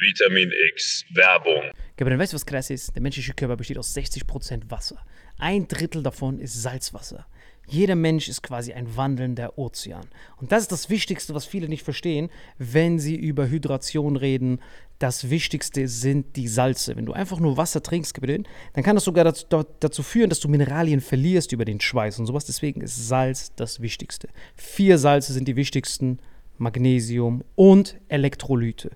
Vitamin X Werbung. Gabriel, weißt du, was krass ist? Der menschliche Körper besteht aus 60% Wasser. Ein Drittel davon ist Salzwasser. Jeder Mensch ist quasi ein wandelnder Ozean. Und das ist das Wichtigste, was viele nicht verstehen, wenn sie über Hydration reden. Das Wichtigste sind die Salze. Wenn du einfach nur Wasser trinkst, Gabriel, dann kann das sogar dazu, dazu führen, dass du Mineralien verlierst über den Schweiß und sowas. Deswegen ist Salz das Wichtigste. Vier Salze sind die wichtigsten. Magnesium und Elektrolyte.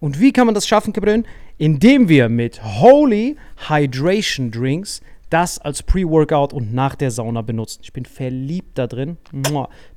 Und wie kann man das schaffen, Gabriel? Indem wir mit Holy Hydration Drinks das als Pre-Workout und nach der Sauna benutzen. Ich bin verliebt da drin.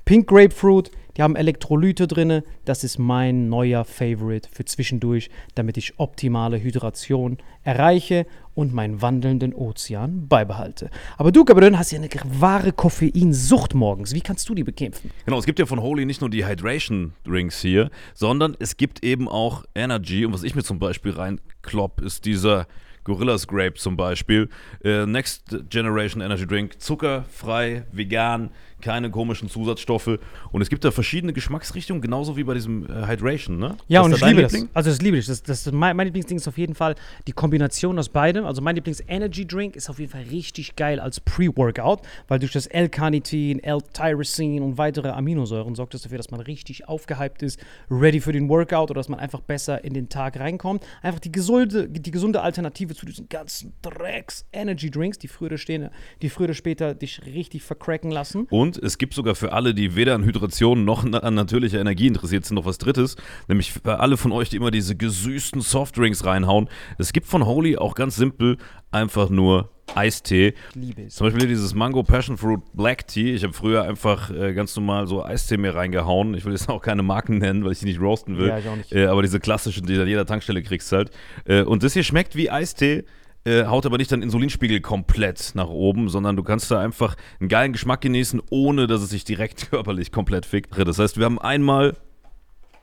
Pink Grapefruit, die haben Elektrolyte drin. Das ist mein neuer Favorite für zwischendurch, damit ich optimale Hydration erreiche und meinen wandelnden Ozean beibehalte. Aber du, Gabriel, hast ja eine wahre Koffeinsucht morgens. Wie kannst du die bekämpfen? Genau, es gibt ja von Holy nicht nur die Hydration Drinks hier, sondern es gibt eben auch Energy. Und was ich mir zum Beispiel reinklopp, ist dieser Gorillas Grape zum Beispiel. Äh, Next Generation Energy Drink, zuckerfrei, vegan, keine komischen Zusatzstoffe. Und es gibt da verschiedene Geschmacksrichtungen, genauso wie bei diesem äh, Hydration, ne? Ja, Was und ich da liebe das. Liebling? Also das liebe ich. Das, das, mein, mein Lieblingsding ist auf jeden Fall die Kombination aus beidem. Also mein Lieblings-Energy-Drink ist auf jeden Fall richtig geil als Pre-Workout, weil durch das L-Carnitin, L-Tyrosin und weitere Aminosäuren sorgt das dafür, dass man richtig aufgehypt ist, ready für den Workout oder dass man einfach besser in den Tag reinkommt. Einfach die gesunde, die gesunde Alternative zu diesen ganzen Drecks-Energy-Drinks, die früher oder, stehen, die früher oder später dich richtig vercracken lassen. Und es gibt sogar für alle, die weder an Hydration noch an natürlicher Energie interessiert sind, noch was Drittes. Nämlich für alle von euch, die immer diese gesüßten Softdrinks reinhauen. Es gibt von Holy auch ganz simpel einfach nur Eistee. Liebe es. Zum Beispiel hier dieses Mango Passion Fruit Black Tea. Ich habe früher einfach äh, ganz normal so Eistee mir reingehauen. Ich will jetzt auch keine Marken nennen, weil ich die nicht roasten will. Ja, ich auch nicht. Äh, aber diese klassischen, die du an jeder Tankstelle kriegst halt. Äh, und das hier schmeckt wie Eistee. Äh, haut aber nicht deinen Insulinspiegel komplett nach oben, sondern du kannst da einfach einen geilen Geschmack genießen, ohne dass es sich direkt körperlich komplett fickt. Das heißt, wir haben einmal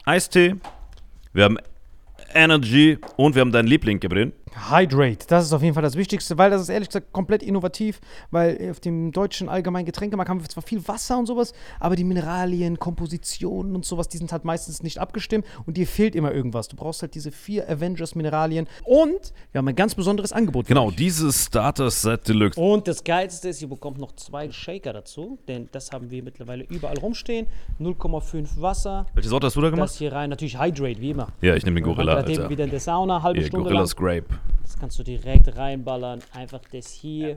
Eistee, wir haben Energy und wir haben deinen Liebling, Gabriel. Hydrate, das ist auf jeden Fall das Wichtigste, weil das ist ehrlich gesagt komplett innovativ, weil auf dem deutschen allgemeinen Getränkemarkt haben wir zwar viel Wasser und sowas, aber die Mineralien, Kompositionen und sowas, die sind halt meistens nicht abgestimmt und dir fehlt immer irgendwas. Du brauchst halt diese vier Avengers-Mineralien und wir haben ein ganz besonderes Angebot. für Genau, euch. dieses Starter Set Deluxe. Und das Geilste ist, ihr bekommt noch zwei Shaker dazu, denn das haben wir mittlerweile überall rumstehen. 0,5 Wasser. Welche Sorte hast du da Das gemacht? hier rein, natürlich Hydrate, wie immer. Ja, ich nehme den Gorilla, bleibt eben Alter. wieder in der Sauna, halbe Hier, Stunde lang. Gorillas Grape. Das kannst du direkt reinballern. Einfach das hier.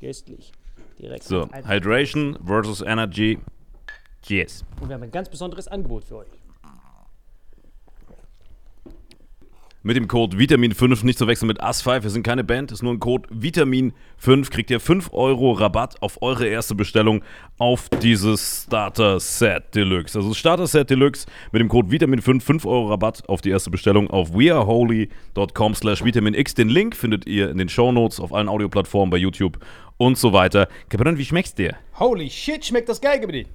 Köstlich. Direkt So, rein. Hydration versus Energy. Yes. Und wir haben ein ganz besonderes Angebot für euch. Mit dem Code Vitamin5 nicht zu wechseln mit AS5. Wir sind keine Band, ist nur ein Code Vitamin5. Kriegt ihr 5 Euro Rabatt auf eure erste Bestellung auf dieses Starter Set Deluxe. Also Starter Set Deluxe mit dem Code Vitamin5 5 Euro Rabatt auf die erste Bestellung auf weareholy.com slash vitaminx. Den Link findet ihr in den Shownotes auf allen Audioplattformen bei YouTube und so weiter. Kapitän, wie schmeckt's dir? Holy shit, schmeckt das geil, Gebri.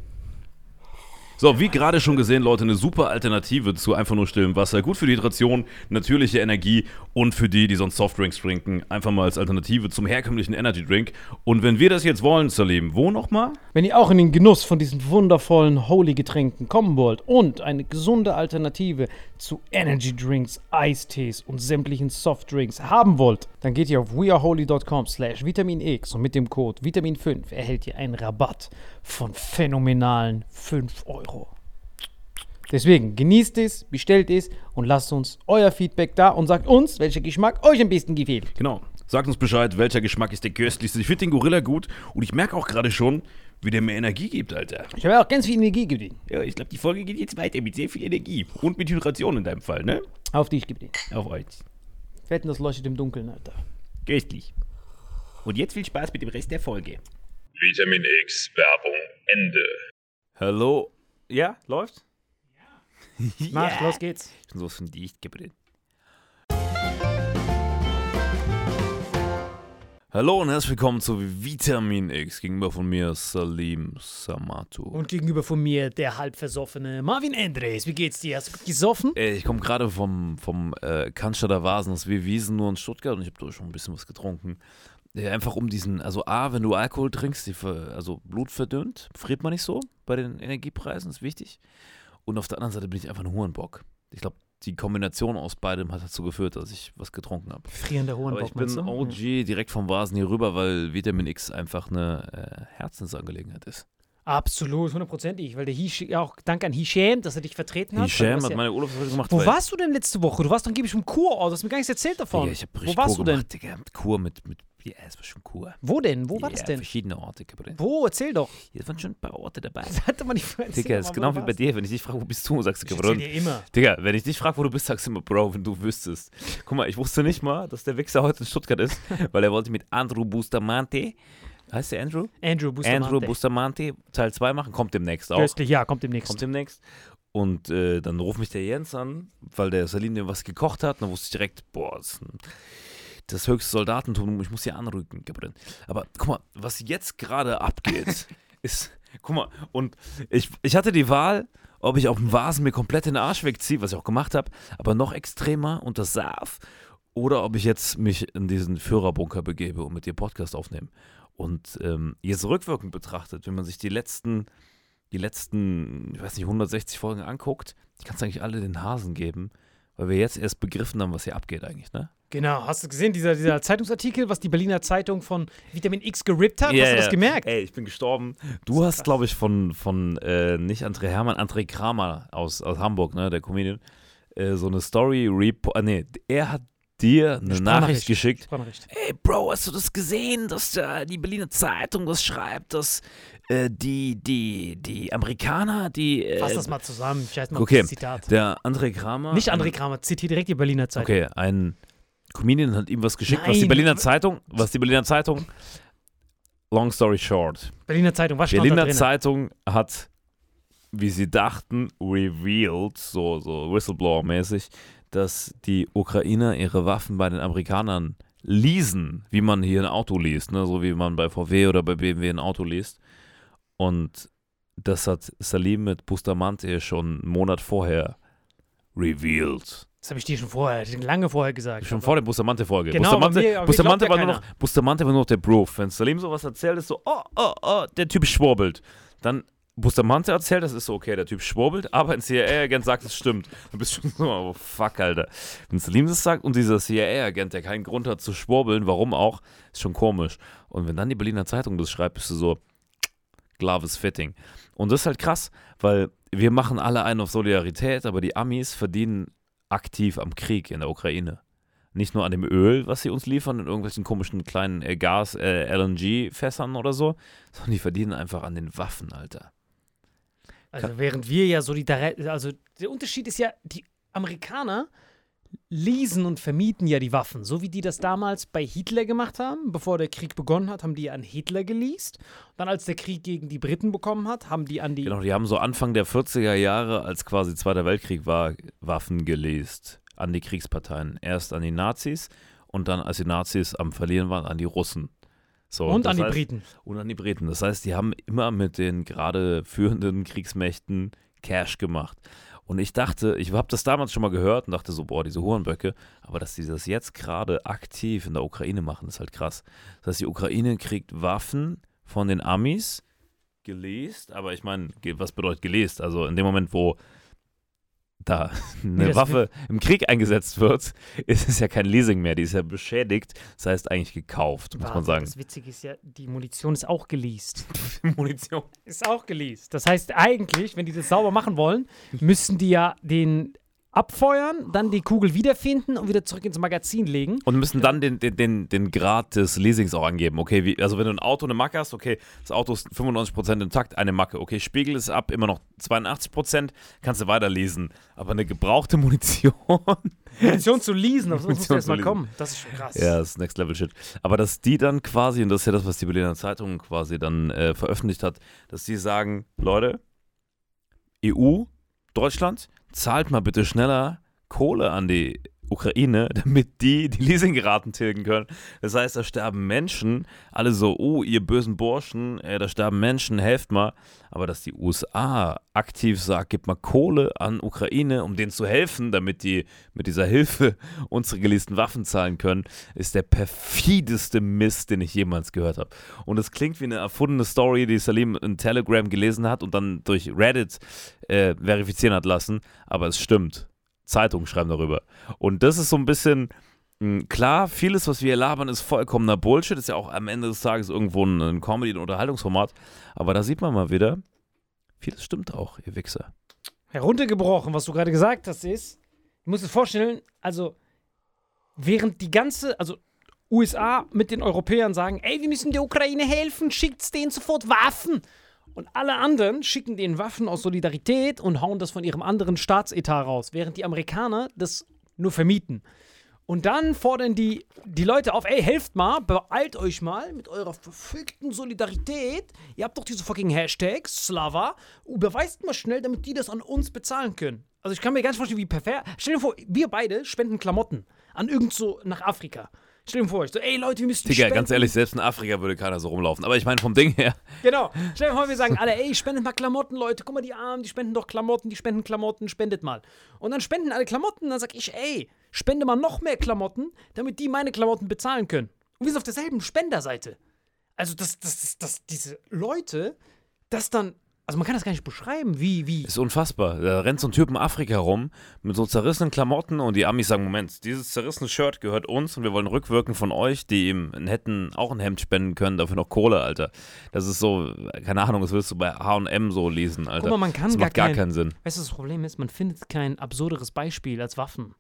So, wie gerade schon gesehen, Leute, eine super Alternative zu einfach nur stillem Wasser. Gut für die Hydration, natürliche Energie und für die, die sonst Softdrinks trinken, einfach mal als Alternative zum herkömmlichen Energy Drink. Und wenn wir das jetzt wollen, Salim, wo nochmal? Wenn ihr auch in den Genuss von diesen wundervollen Holy-Getränken kommen wollt und eine gesunde Alternative zu Energy Drinks, Eistees und sämtlichen Softdrinks haben wollt, dann geht ihr auf weareholy.com slash vitaminx und mit dem Code Vitamin5 erhält ihr einen Rabatt von phänomenalen 5 Euro. Deswegen genießt es, bestellt es und lasst uns euer Feedback da und sagt uns, welcher Geschmack euch am besten gefällt. Genau. Sagt uns Bescheid, welcher Geschmack ist der köstlichste. Ich finde den Gorilla gut und ich merke auch gerade schon, wie der mir Energie gibt, Alter. Ich habe auch ganz viel Energie gegeben. Ja, ich glaube, die Folge geht jetzt weiter mit sehr viel Energie. Und mit Hydration in deinem Fall, ne? Auf dich gegeben. Auf euch. Wetten, das leuchtet im Dunkeln, Alter. Köstlich. Und jetzt viel Spaß mit dem Rest der Folge. Vitamin X Werbung Ende. Hallo. Ja, läuft? Mach, los geht's. Ich bin sowas von dicht gebrannt. Hallo und herzlich willkommen zu Vitamin X. Gegenüber von mir Salim Samatu. Und gegenüber von mir der halb versoffene Marvin Andres. Wie geht's dir? Hast du gut gesoffen? Äh, ich komme gerade vom, vom äh, Cannstatter Vasen, wir Wiesen nur in Stuttgart und ich habe durch schon ein bisschen was getrunken. Äh, einfach um diesen, also A, wenn du Alkohol trinkst, die also Blut verdünnt, friert man nicht so bei den Energiepreisen, ist wichtig. Und auf der anderen Seite bin ich einfach ein Hurenbock. Ich glaube, die Kombination aus beidem hat dazu geführt, dass ich was getrunken habe. Frierender Aber Hohenbock, ich bin du? OG direkt vom Vasen hier rüber, weil Vitamin X einfach eine äh, Herzensangelegenheit ist. Absolut, hundertprozentig. Weil der Hish, ja auch danke an Hisham, dass er dich vertreten hat. Hisham hat ja- meine Urlaubsreise gemacht. Wo warst du denn letzte Woche? Du warst angeblich im Kurort, du hast mir gar nichts erzählt davon. Digga, ich hab Wo richtig warst Kur du denn? gemacht, Digga. Kur mit, mit, ja, es war schon Kur. Wo denn? Wo war ja, das denn? verschiedene Orte, Gabriel. Wo? Erzähl doch. Hier waren schon ein paar Orte dabei. Das hatte man nicht erzählt. Digga, ist aber genau wie bei dir. Wenn ich dich frage, wo bist du, sagst du, Ich Gabriel. dir immer. Digga, wenn ich dich frage, wo du bist, sagst du immer, Bro, wenn du wüsstest. Guck mal, ich wusste nicht mal, dass der Wichser heute in Stuttgart ist, weil er wollte mit Andrew Bustamante, heißt der Andrew? Andrew Bustamante. Andrew Bustamante Teil 2 machen, kommt demnächst auch. Köstlich, ja, kommt demnächst. Kommt demnächst. Und äh, dann ruft mich der Jens an, weil der Salim dem was gekocht hat. Und dann wusste ich direkt, boah, das ist ein, das höchste Soldatentum, ich muss hier anrücken, Gabriel. Aber guck mal, was jetzt gerade abgeht, ist, guck mal, und ich, ich hatte die Wahl, ob ich auf dem Vasen mir komplett den Arsch wegziehe, was ich auch gemacht habe, aber noch extremer unter Saaf, oder ob ich jetzt mich in diesen Führerbunker begebe und mit dir Podcast aufnehme. Und ähm, jetzt rückwirkend betrachtet, wenn man sich die letzten, die letzten, ich weiß nicht, 160 Folgen anguckt, die kannst du eigentlich alle den Hasen geben, weil wir jetzt erst begriffen haben, was hier abgeht eigentlich, ne? Genau, hast du gesehen, dieser, dieser Zeitungsartikel, was die Berliner Zeitung von Vitamin X gerippt hat? hast du das gemerkt? Ey, ich bin gestorben. Du hast, glaube ich, von, von äh, nicht André Hermann, André Kramer aus, aus Hamburg, ne, der Comedian, äh, so eine Story, Repo äh, nee, er hat dir eine Nachricht geschickt. Sprachnachricht. Ey, Bro, hast du das gesehen, dass da die Berliner Zeitung das schreibt, dass äh, die, die, die Amerikaner, die. Äh, Fass das mal zusammen. Ich weiß mal okay, Zitat. der André Kramer. Nicht André Kramer, zitiert direkt die Berliner Zeitung. Okay, ein Comedian hat ihm was geschickt, was die Nein. Berliner Zeitung, was die Berliner Zeitung, long story short, Berliner Zeitung, was Berliner? Zeitung hat, wie sie dachten, revealed, so, so Whistleblower-mäßig, dass die Ukrainer ihre Waffen bei den Amerikanern leasen, wie man hier ein Auto liest, ne? so wie man bei VW oder bei BMW ein Auto liest. Und das hat Salim mit Bustamante schon einen Monat vorher revealed. Das habe ich dir schon vorher, lange vorher gesagt. Schon vor der Bustamante-Folge. Genau, Bustamante, mir- Bustamante, war ja nur noch, Bustamante war nur noch der Proof. Wenn Salim sowas erzählt, ist so, oh, oh, oh, der Typ schwurbelt. Dann Bustamante erzählt, das ist so, okay, der Typ schwurbelt, aber ein CIA-Agent sagt, es stimmt. Dann bist du schon so, oh, fuck, Alter. Wenn Salim das sagt und dieser CIA-Agent, der keinen Grund hat zu schwurbeln, warum auch, ist schon komisch. Und wenn dann die Berliner Zeitung das schreibt, bist du so, Glove is fitting. Und das ist halt krass, weil wir machen alle einen auf Solidarität, aber die Amis verdienen aktiv am Krieg in der Ukraine. Nicht nur an dem Öl, was sie uns liefern, in irgendwelchen komischen kleinen äh, Gas, äh, oder so, sondern die verdienen einfach an den Waffen, Alter. Also während wir ja solidar, also der Unterschied ist ja, die Amerikaner leasen und vermieten ja die Waffen, so wie die das damals bei Hitler gemacht haben. Bevor der Krieg begonnen hat, haben die an Hitler geleast. Dann als der Krieg gegen die Briten bekommen hat, haben die an die Genau, die haben so Anfang der 40er Jahre, als quasi Zweiter Weltkrieg war, Waffen gelesen an die Kriegsparteien. Erst an die Nazis und dann, als die Nazis am Verlieren waren, an die Russen. So, und an die heißt- Briten. Und an die Briten. Das heißt, die haben immer mit den gerade führenden Kriegsmächten Cash gemacht. Und ich dachte, ich habe das damals schon mal gehört und dachte so, boah, diese Hurenböcke. Aber dass die das jetzt gerade aktiv in der Ukraine machen, ist halt krass. Das heißt, die Ukraine kriegt Waffen von den Amis gelest, aber ich meine, was bedeutet gelest? Also in dem Moment, wo da eine das Waffe im Krieg eingesetzt wird, ist es ja kein Leasing mehr, die ist ja beschädigt, das heißt eigentlich gekauft, muss man Warte, sagen. Das Witzige ist ja, die Munition ist auch geleast. Munition. Ist auch geleast. Das heißt eigentlich, wenn die das sauber machen wollen, müssen die ja den abfeuern, dann die Kugel wiederfinden und wieder zurück ins Magazin legen. Und müssen dann den, den, den, den Grad des Leasings auch angeben. Okay, wie, also wenn du ein Auto eine Macke hast, okay, das Auto ist 95% intakt, eine Macke. Okay, Spiegel ist ab, immer noch 82%, kannst du weiterlesen. Aber eine gebrauchte Munition. Munition zu leasen, auf sowas musst du Munition erst mal zu leasen. kommen. Das ist schon krass. ja, das ist Next Level Shit. Aber dass die dann quasi, und das ist ja das, was die Berliner Zeitung quasi dann äh, veröffentlicht hat, dass die sagen, Leute, EU, Deutschland, zahlt mal bitte schneller Kohle an die Ukraine, damit die die Leasingraten tilgen können. Das heißt, da sterben Menschen, alle so, oh, ihr bösen Burschen, äh, da sterben Menschen, helft mal. Aber dass die USA aktiv sagt, gib mal Kohle an Ukraine, um denen zu helfen, damit die mit dieser Hilfe unsere geleasten Waffen zahlen können, ist der perfideste Mist, den ich jemals gehört habe. Und es klingt wie eine erfundene Story, die Salim in Telegram gelesen hat und dann durch Reddit äh, verifizieren hat lassen, aber es stimmt. Zeitungen schreiben darüber. Und das ist so ein bisschen, mh, klar, vieles, was wir hier labern, ist vollkommener Bullshit. Ist ja auch am Ende des Tages irgendwo ein, Comedy- und Unterhaltungsformat. Aber da sieht man mal wieder, vieles stimmt auch, ihr Wichser. heruntergebrochen, was du gerade gesagt hast, ist, du musst dir vorstellen, also während die ganze, also USA mit den Europäern sagen, ey, wir müssen der Ukraine helfen, schickt's denen sofort Waffen. Und alle anderen schicken denen Waffen aus Solidarität und hauen das von ihrem anderen Staatsetat raus, während die Amerikaner das nur vermieten. Und dann fordern die, die Leute auf, ey, helft mal, beeilt euch mal mit eurer verfickten Solidarität. Ihr habt doch diese fucking Hashtags, Slava. Überweist mal schnell, damit die das an uns bezahlen können. Also ich kann mir ganz vorstellen, wie perfekt. Stell dir vor, wir beide spenden Klamotten an irgend so nach Afrika. Stell dir vor, ich so, ey Leute, wir müssen Digga, spenden. ganz ehrlich, selbst in Afrika würde keiner so rumlaufen. Aber ich meine, vom Ding her, Genau. Stell dir vor, wir sagen alle, ey, spendet mal Klamotten, Leute. Guck mal, die Armen, die spenden doch Klamotten, die spenden Klamotten, spendet mal. Und dann spenden alle Klamotten, dann sag ich, ey, spende mal noch mehr Klamotten, damit die meine Klamotten bezahlen können. Und wir sind auf derselben Spenderseite. Also, dass das, das, das, diese Leute, das dann, also man kann das gar nicht beschreiben, wie, wie. ist unfassbar. Da rennt so ein Typ in Afrika rum mit so zerrissenen Klamotten und die Amis sagen: Moment, dieses zerrissene Shirt gehört uns und wir wollen rückwirken von euch, die ihm hätten auch ein Hemd spenden können, dafür noch Kohle, Alter. Das ist so, keine Ahnung, das würdest du bei HM so lesen, Alter. Guck mal, man kann das gar, macht gar kein, keinen Sinn. Weißt du, das Problem ist, man findet kein absurderes Beispiel als Waffen.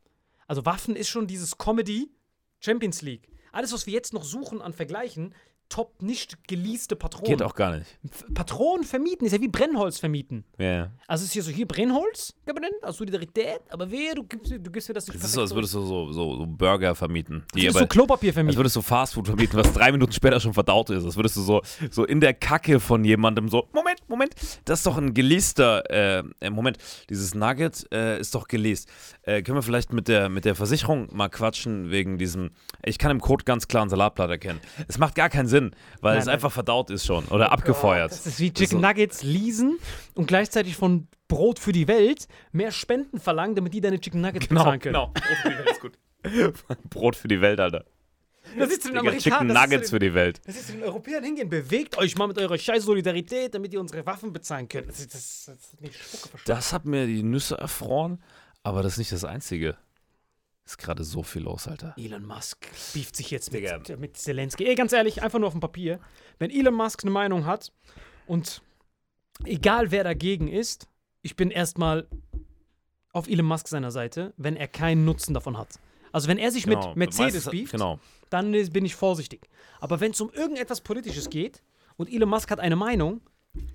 Also Waffen ist schon dieses Comedy Champions League. Alles, was wir jetzt noch suchen an Vergleichen, top nicht geleaste Patronen. Geht auch gar nicht. Patronen vermieten ist ja wie Brennholz vermieten. Ja, ja. Also es ist hier so, hier Brennholz aus Solidarität, aber wehe, du gibst, du gibst mir das nicht Das ist so, als würdest du so, so, so Burger vermieten. Die du aber, so Klopapier als vermieten. würdest du Fastfood vermieten, was drei Minuten später schon verdaut ist. Als würdest du so, so in der Kacke von jemandem so, Moment, Moment, das ist doch ein geleaster, äh, äh, Moment, dieses Nugget äh, ist doch geleast. Äh, können wir vielleicht mit der, mit der Versicherung mal quatschen wegen diesem, ich kann im Code ganz klar ein Salatblatt erkennen. Es macht gar keinen Sinn, weil Nein, es nein. einfach verdaut ist schon oder abgefeuert. Das ist wie Chicken Nuggets leasen und gleichzeitig von Brot für die Welt mehr Spenden verlangen, damit die deine Chicken Nuggets Genau, bezahlen können. genau. Brot für die Welt ist gut. Brot für die Welt, Alter. Das ist zu den Chicken Amerikanern, das ist zu Nuggets den- für die Welt. Das ist zu den Europäern hingehen. Bewegt euch mal mit eurer scheiß Solidarität, damit ihr unsere Waffen bezahlen könnt. Das, das, das. Das hat mir die Nüsse erfroren, aber das ist nicht das Einzige. Ist gerade so viel los, Alter. Elon Musk beeft sich jetzt Digga. mit, mit Zelensky. Ey, ganz ehrlich, einfach nur auf dem Papier. Wenn Elon Musk eine Meinung hat und egal wer dagegen ist, ich bin erstmal auf Elon Musk seiner Seite, wenn er keinen Nutzen davon hat. Also wenn er sich Genau. mit Mercedes beeft, Genau. dann bin ich vorsichtig. Aber wenn es um irgendetwas Politisches geht und Elon Musk hat eine Meinung,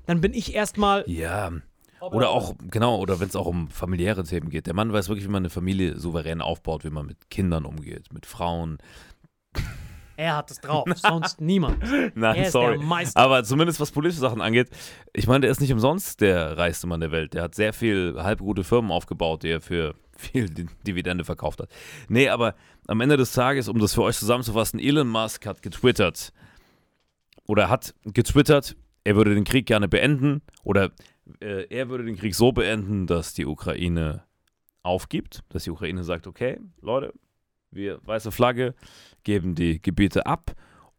dann bin ich erstmal. Ja. Oder auch, genau, oder wenn es auch um familiäre Themen geht. Der Mann weiß wirklich, wie man eine Familie souverän aufbaut, wie man mit Kindern umgeht, mit Frauen. Er hat es drauf, sonst niemand. Nein, sorry. Aber zumindest was politische Sachen angeht, ich meine, der ist nicht umsonst der reichste Mann der Welt. Der hat sehr viel halbgute Firmen aufgebaut, die er für viel Di- Dividende verkauft hat. Nee, aber am Ende des Tages, um das für euch zusammenzufassen, Elon Musk hat getwittert oder hat getwittert, er würde den Krieg gerne beenden oder äh, er würde den Krieg so beenden, dass die Ukraine aufgibt, dass die Ukraine sagt, okay, Leute, wir weiße Flagge, geben die Gebiete ab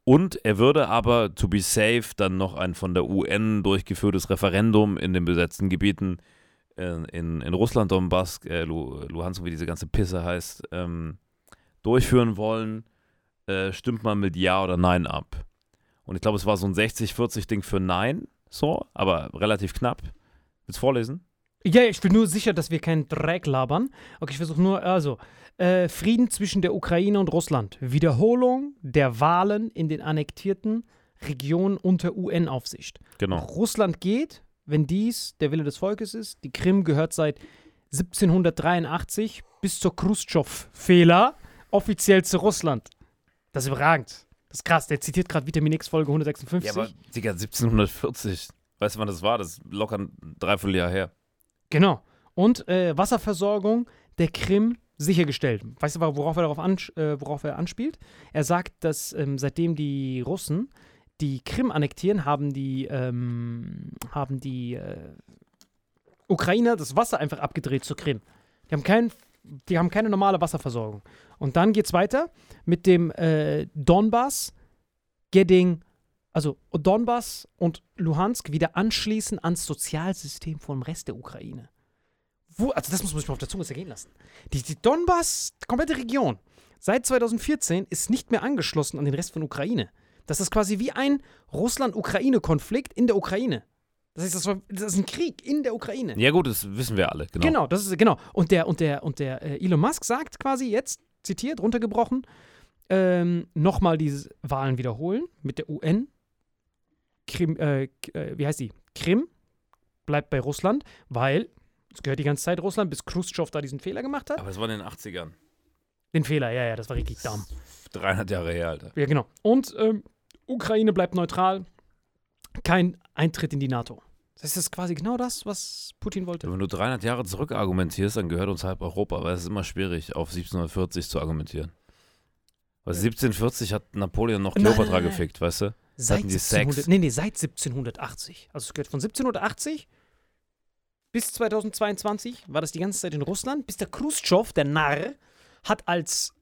und er würde aber, to be safe, dann noch ein von der UN durchgeführtes Referendum in den besetzten Gebieten äh, in, in Russland, Donbass, äh, Lu- Luhansk, wie diese ganze Pisse heißt, ähm, durchführen wollen. Äh, stimmt man mit Ja oder Nein ab? Und ich glaube, es war so ein 60-40-Ding für Nein, so, aber relativ knapp. Willst du vorlesen? Ja, ich bin nur sicher, dass wir keinen Dreck labern. Okay, ich versuche nur, also, äh, Frieden zwischen der Ukraine und Russland. Wiederholung der Wahlen in den annektierten Regionen unter UN-Aufsicht. Genau. Russland geht, wenn dies der Wille des Volkes ist. Die Krim gehört seit 1783 bis zur Khrushchev-Fehler offiziell zu Russland. Das ist überragend. Das ist krass. Der zitiert gerade Vitamin X Folge 156. Ja, aber, Digga, 1740, weißt du, wann das war? Das ist locker ein Dreivierteljahr her. Genau. Und äh, Wasserversorgung der Krim sichergestellt. Weißt du, worauf er, darauf ans äh, worauf er anspielt? Er sagt, dass ähm, seitdem die Russen die Krim annektieren, haben die, ähm, haben die äh, Ukrainer das Wasser einfach abgedreht zur Krim. Die haben, kein, die haben keine normale Wasserversorgung. Und dann geht es weiter mit dem äh, Donbass getting, also Donbass und Luhansk wieder anschließen ans Sozialsystem vom Rest der Ukraine. wo, also das muss man sich mal auf der Zunge zergehen lassen. Die, die Donbass, die komplette Region, seit 2014 ist nicht mehr angeschlossen an den Rest von Ukraine. Das ist quasi wie ein Russland-Ukraine-Konflikt in der Ukraine. Das heißt, das, war, das ist ein Krieg in der Ukraine. Ja, gut, das wissen wir alle, genau. Genau, das ist genau. Und der und der und der äh, Elon Musk sagt quasi jetzt zitiert runtergebrochen ähm, nochmal diese Wahlen wiederholen mit der UN. Krim, äh, äh, wie heißt die? Krim bleibt bei Russland, weil es gehört die ganze Zeit Russland, bis Khrushchev da diesen Fehler gemacht hat. Aber es war in den 80ern. Den Fehler, ja, ja, das war richtig dumm. 300 Jahre her, Alter. Ja, genau. Und ähm, Ukraine bleibt neutral, kein Eintritt in die NATO. Das ist quasi genau das, was Putin wollte. Wenn du 300 Jahre zurück argumentierst, dann gehört uns halb Europa, aber es ist immer schwierig, auf 1740 zu argumentieren. Weil 1740 hat Napoleon noch Kleopatra gefickt, weißt du? Seit hatten die 1700, Sex. nee, nee, seit 1780. Also es gehört von 1780 bis 2022 war das die ganze Zeit in Russland, bis der Khrushchev, der Narr, hat als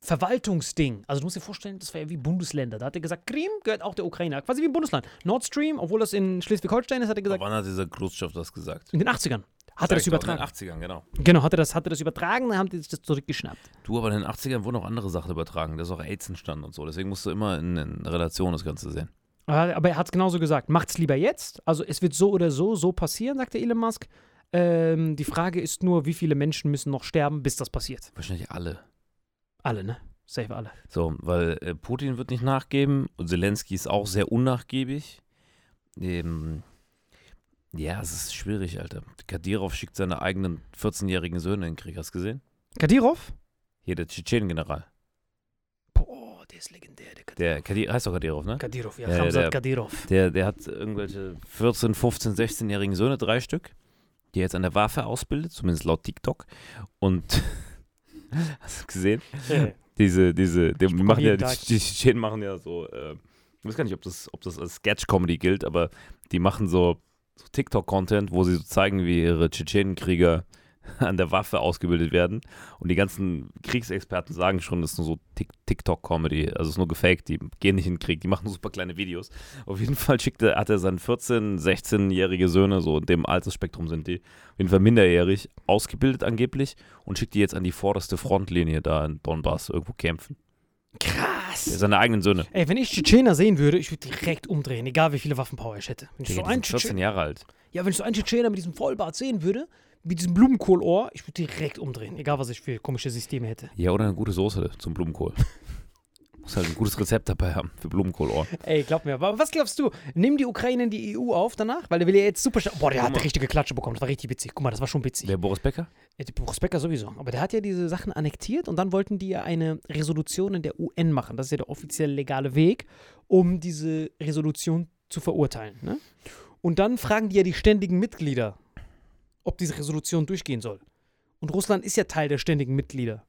Verwaltungsding, also du musst dir vorstellen, das war ja wie Bundesländer. Da hat er gesagt, Krim gehört auch der Ukraine, quasi wie ein Bundesland. Nord Stream, obwohl das in Schleswig-Holstein ist, hat er gesagt, Wann hat dieser Khrushchev das gesagt? in den 80ern hat er das In den übertragen. 80ern, genau. Genau, hat er das, hat er das übertragen, dann haben die sich das zurückgeschnappt. Du, aber in den 80ern wurden auch andere Sachen übertragen. Da ist auch AIDS entstanden und so. Deswegen musst du immer in, in Relation das Ganze sehen. Aber aber er hat es genauso gesagt. Macht's lieber jetzt. Also es wird so oder so, so passieren, sagt der Elon Musk. Ähm, die Frage ist nur, wie viele Menschen müssen noch sterben, bis das passiert. Wahrscheinlich alle. Alle, ne? Safe alle. So, weil äh, Putin wird nicht nachgeben und Zelensky ist auch sehr unnachgiebig. Ähm, ja, es ist schwierig, Alter. Kadyrov schickt seine eigenen 14-jährigen Söhne in den Krieg. Hast du gesehen? Kadyrov? Hier, der Tschetschenen-General. Boah, der ist legendär, der Kadyrov. Der Kadir heißt doch Kadyrov, ne? Kadyrov, ja, Ramsat der- Kadyrov. Der, der hat irgendwelche 14, 15, 16-jährigen Söhne, drei Stück, die er jetzt an der Waffe ausbildet, zumindest laut TikTok. Und hast du gesehen? Diese, diese, die machen ja, die Tschetschenen machen ja so, äh, ich weiß gar nicht, ob das, ob das als Sketch-Comedy gilt, aber die machen so, so TikTok-Content, wo sie so zeigen, wie ihre Tschetschenenkrieger an der Waffe ausgebildet werden. Und die ganzen Kriegsexperten sagen schon, das ist nur so Tik- TikTok-Comedy, also es ist nur gefaked, die gehen nicht in den Krieg, die machen nur super kleine Videos. Auf jeden Fall schickt er, hat er seine 14-, 16-jährige Söhne, so in dem Altersspektrum sind die, auf jeden Fall minderjährig, ausgebildet angeblich und schickt die jetzt an die vorderste Frontlinie da in Donbass irgendwo kämpfen. Krass. Seine eigenen Söhne. Ey, wenn ich Tschetschener sehen würde, ich würde direkt umdrehen, egal wie viele Waffenpower ich hätte. Wenn ich Digga, so einen sind 14 Tschetschener, Jahre alt. ja, wenn ich so einen Tschetschener mit diesem Vollbart sehen würde, mit diesem Blumenkohlohr, ich würde direkt umdrehen, egal was ich für komische Systeme hätte. Ja, oder eine gute Soße zum Blumenkohl. Muss halt ein gutes Rezept dabei haben für Blumenkohlohr. Ey, glaub mir. Aber was glaubst du? Nimm die Ukraine in die EU auf danach? Weil der will ja jetzt super. stark- Boah, der hat eine richtige Klatsche bekommen. Das war richtig witzig. Guck mal, das war schon witzig. Der Boris Becker? Ja, der Boris Becker sowieso. Aber der hat ja diese Sachen annektiert und dann wollten die ja eine Resolution in der UN machen. Das ist ja der offiziell legale Weg, um diese Resolution zu verurteilen. Ne? Und dann fragen die ja die ständigen Mitglieder, ob diese Resolution durchgehen soll. Und Russland ist ja Teil der ständigen Mitglieder.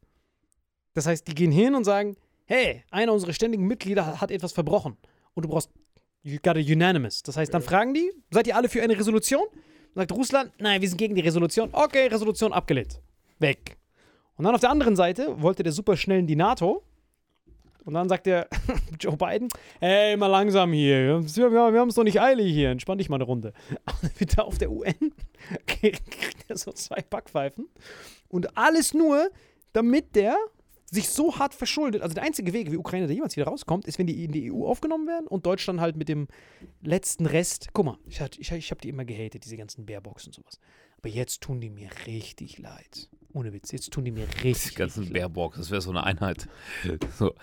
Das heißt, die gehen hin und sagen, hey, einer unserer ständigen Mitglieder hat etwas verbrochen. Und du brauchst, you got a unanimous. Das heißt, dann fragen die, seid ihr alle für eine Resolution? Sagt Russland, nein, wir sind gegen die Resolution. Okay, Resolution abgelehnt. Weg. Und dann auf der anderen Seite wollte der super schnell in die NATO. Und dann sagt der Joe Biden, hey, mal langsam hier. Wir, wir, haben es doch nicht eilig hier. Entspann dich mal eine Runde. Aber dann wird er auf der UN, kriegt er so zwei Backpfeifen. Und alles nur, damit der sich so hart verschuldet. Also der einzige Weg, wie Ukraine da jemals wieder rauskommt, ist, wenn die in die EU aufgenommen werden und Deutschland halt mit dem letzten Rest. Guck mal, ich, ich, ich habe die immer gehatet, diese ganzen Baerbox und sowas. Aber jetzt tun die mir richtig leid. Ohne Witz, jetzt tun die mir richtig, Die ganzen. Bärbox, das wäre so eine Einheit. So.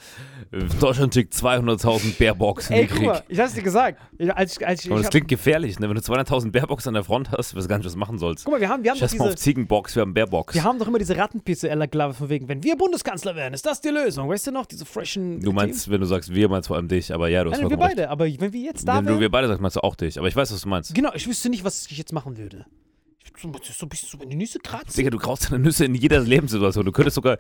äh, Deutschland schickt 200.000 Bärbox in Ey, den guck Krieg. mal, ich hab's dir gesagt. Ich- Als, ich- als, ich- Aber das klingt gefährlich, ne? Wenn du 200.000 Bärbox an der Front hast, weißt du gar nicht, was du machen sollst. guck mal, wir haben, wir haben doch Scheiß mal auf diese, Ziegenbox, wir haben Bärbox. wir haben doch immer diese Rattenpizza-Glave von wegen, wenn wir Bundeskanzler werden, ist das die Lösung. Weißt du noch, diese freshen. Du meinst, wenn du sagst, wir meinst vor allem dich, aber ja, du hast Nein, wir vollkommen recht. beide, aber wenn wir jetzt da Wenn du wären. wir beide sagst, meinst du auch dich. Aber ich weiß, was du meinst. Genau, ich wüsste nicht, was ich jetzt machen würde. So, ein bisschen so in die Nüsse kratzen. Digga, du kraust deine Nüsse in jeder Lebenssituation. Du könntest sogar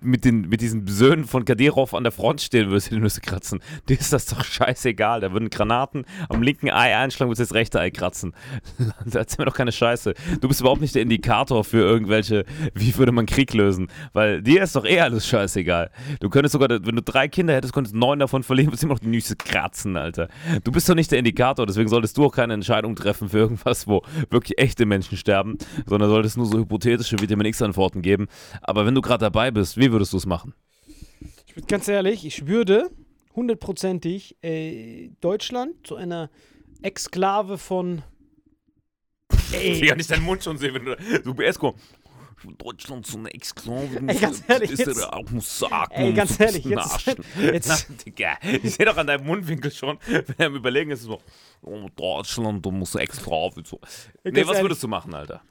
mit, den, mit diesen Söhnen von Kadyrov an der Front stehen, würdest dir die Nüsse kratzen. Dir ist das doch scheißegal. Da würden Granaten am linken Ei einschlagen, würdest du das rechte Ei kratzen. Erzähl mir doch keine Scheiße. Du bist überhaupt nicht der Indikator für irgendwelche, wie würde man Krieg lösen. Weil dir ist doch eh alles scheißegal. Du könntest sogar, wenn du drei Kinder hättest, könntest neun davon verlieren, würdest immer noch die Nüsse kratzen, Alter. Du bist doch nicht der Indikator, deswegen solltest du auch keine Entscheidung treffen für irgendwas, wo wirklich echte Menschen sterben. Sterben, sondern solltest nur so hypothetische Vitamin X-Antworten geben. Aber wenn du gerade dabei bist, wie würdest du es machen? Ich bin ganz ehrlich, ich würde hundertprozentig äh, Deutschland zu einer Exklave von. Ich Ey, kann nicht deinen Mund schon sehen, wenn du. Du Esko. Deutschland so eine Exklave. Ey, ganz ehrlich, ist jetzt- auch muss sagen. Ey, ganz ehrlich, jetzt- jetzt- Na, Digga, ich sehe doch an deinem Mundwinkel schon, wenn er am Überlegen ist, so, oh, Deutschland, du musst Exklave. So. Nee, ganz was ehrlich. würdest du machen, Alter?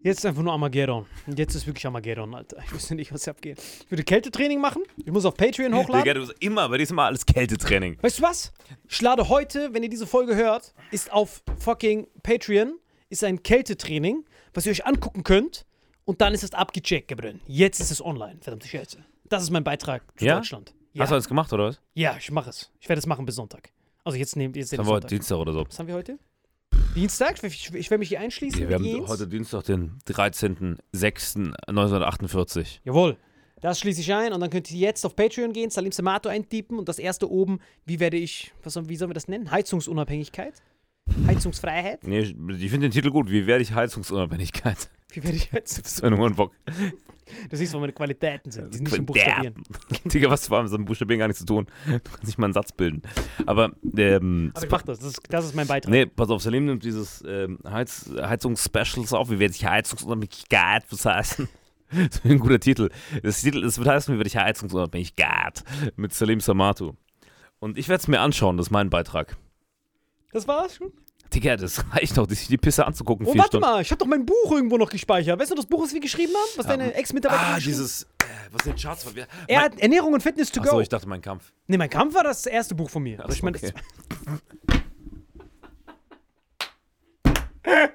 jetzt ist einfach nur Armageddon. Jetzt ist wirklich Armageddon, Alter. Ich wüsste nicht, was hier abgeht. Ich würde Kältetraining machen. Ich muss auf Patreon hochladen. Digga, du bist immer, bei immer alles Kältetraining. Weißt du was? Ich lade heute, wenn ihr diese Folge hört, ist auf fucking Patreon, ist ein Kältetraining, was ihr euch angucken könnt. Und dann ist es abgecheckt, Gabriel. Jetzt ist es online, verdammte Scheiße. Das ist mein Beitrag zu Ja? Deutschland. Ja. Hast du alles gemacht, oder was? ja, ich mache es. Ich werde es machen bis Sonntag. Also jetzt nehmt den Dann war heute. Dienstag oder so. Was haben wir heute? Dienstag? Ich, ich werde mich hier einschließen. Wir mit haben Jens. heute Dienstag, den 13.06.1948. Jawohl. Das schließe ich ein und dann könnt ihr jetzt auf Patreon gehen, Salim Samato eintippen und das erste oben, wie werde ich, was, soll- wie sollen wir das nennen? Heizungsunabhängigkeit? Heizungsfreiheit? Nee, ich, ich finde den Titel gut. Wie werde ich Heizungsunabhängigkeit? Wie werde ich Heizungs... Sven Hornbock. Du siehst, wo meine Qualitäten sind. Die sind nicht im Buchstabieren. Digga, was war mit so einem Buchstabieren gar nichts zu tun. Du kannst nicht mal einen Satz bilden. Aber, ähm, Aber ich mach das. Das ist, das ist mein Beitrag. nee, pass auf, Salim nimmt dieses ähm, Heiz, Heizungsspecials auf. Wie werde ich Heizungsunabhängigkeit was heißen? Das ist ein guter Titel. Das, Titel, das wird heißen, wie werde ich Heizungsunabhängigkeit mit Salim Samatu. Und ich werde es mir anschauen, das ist mein Beitrag. Das war's schon? Digga, das reicht doch, sich die Pisse anzugucken. Oh, warte Stunden. mal. Ich habe doch mein Buch irgendwo noch gespeichert. Weißt du das Buch, was wir geschrieben haben? Was deine Ex-Mitarbeiter Ah, dieses, äh, was sind Charts? Mein, Er hat Ernährung und Fitness to Achso, go. ich dachte, mein Kampf. nee, mein Kampf war das erste Buch von mir. Aber Ach so, ich meine, okay.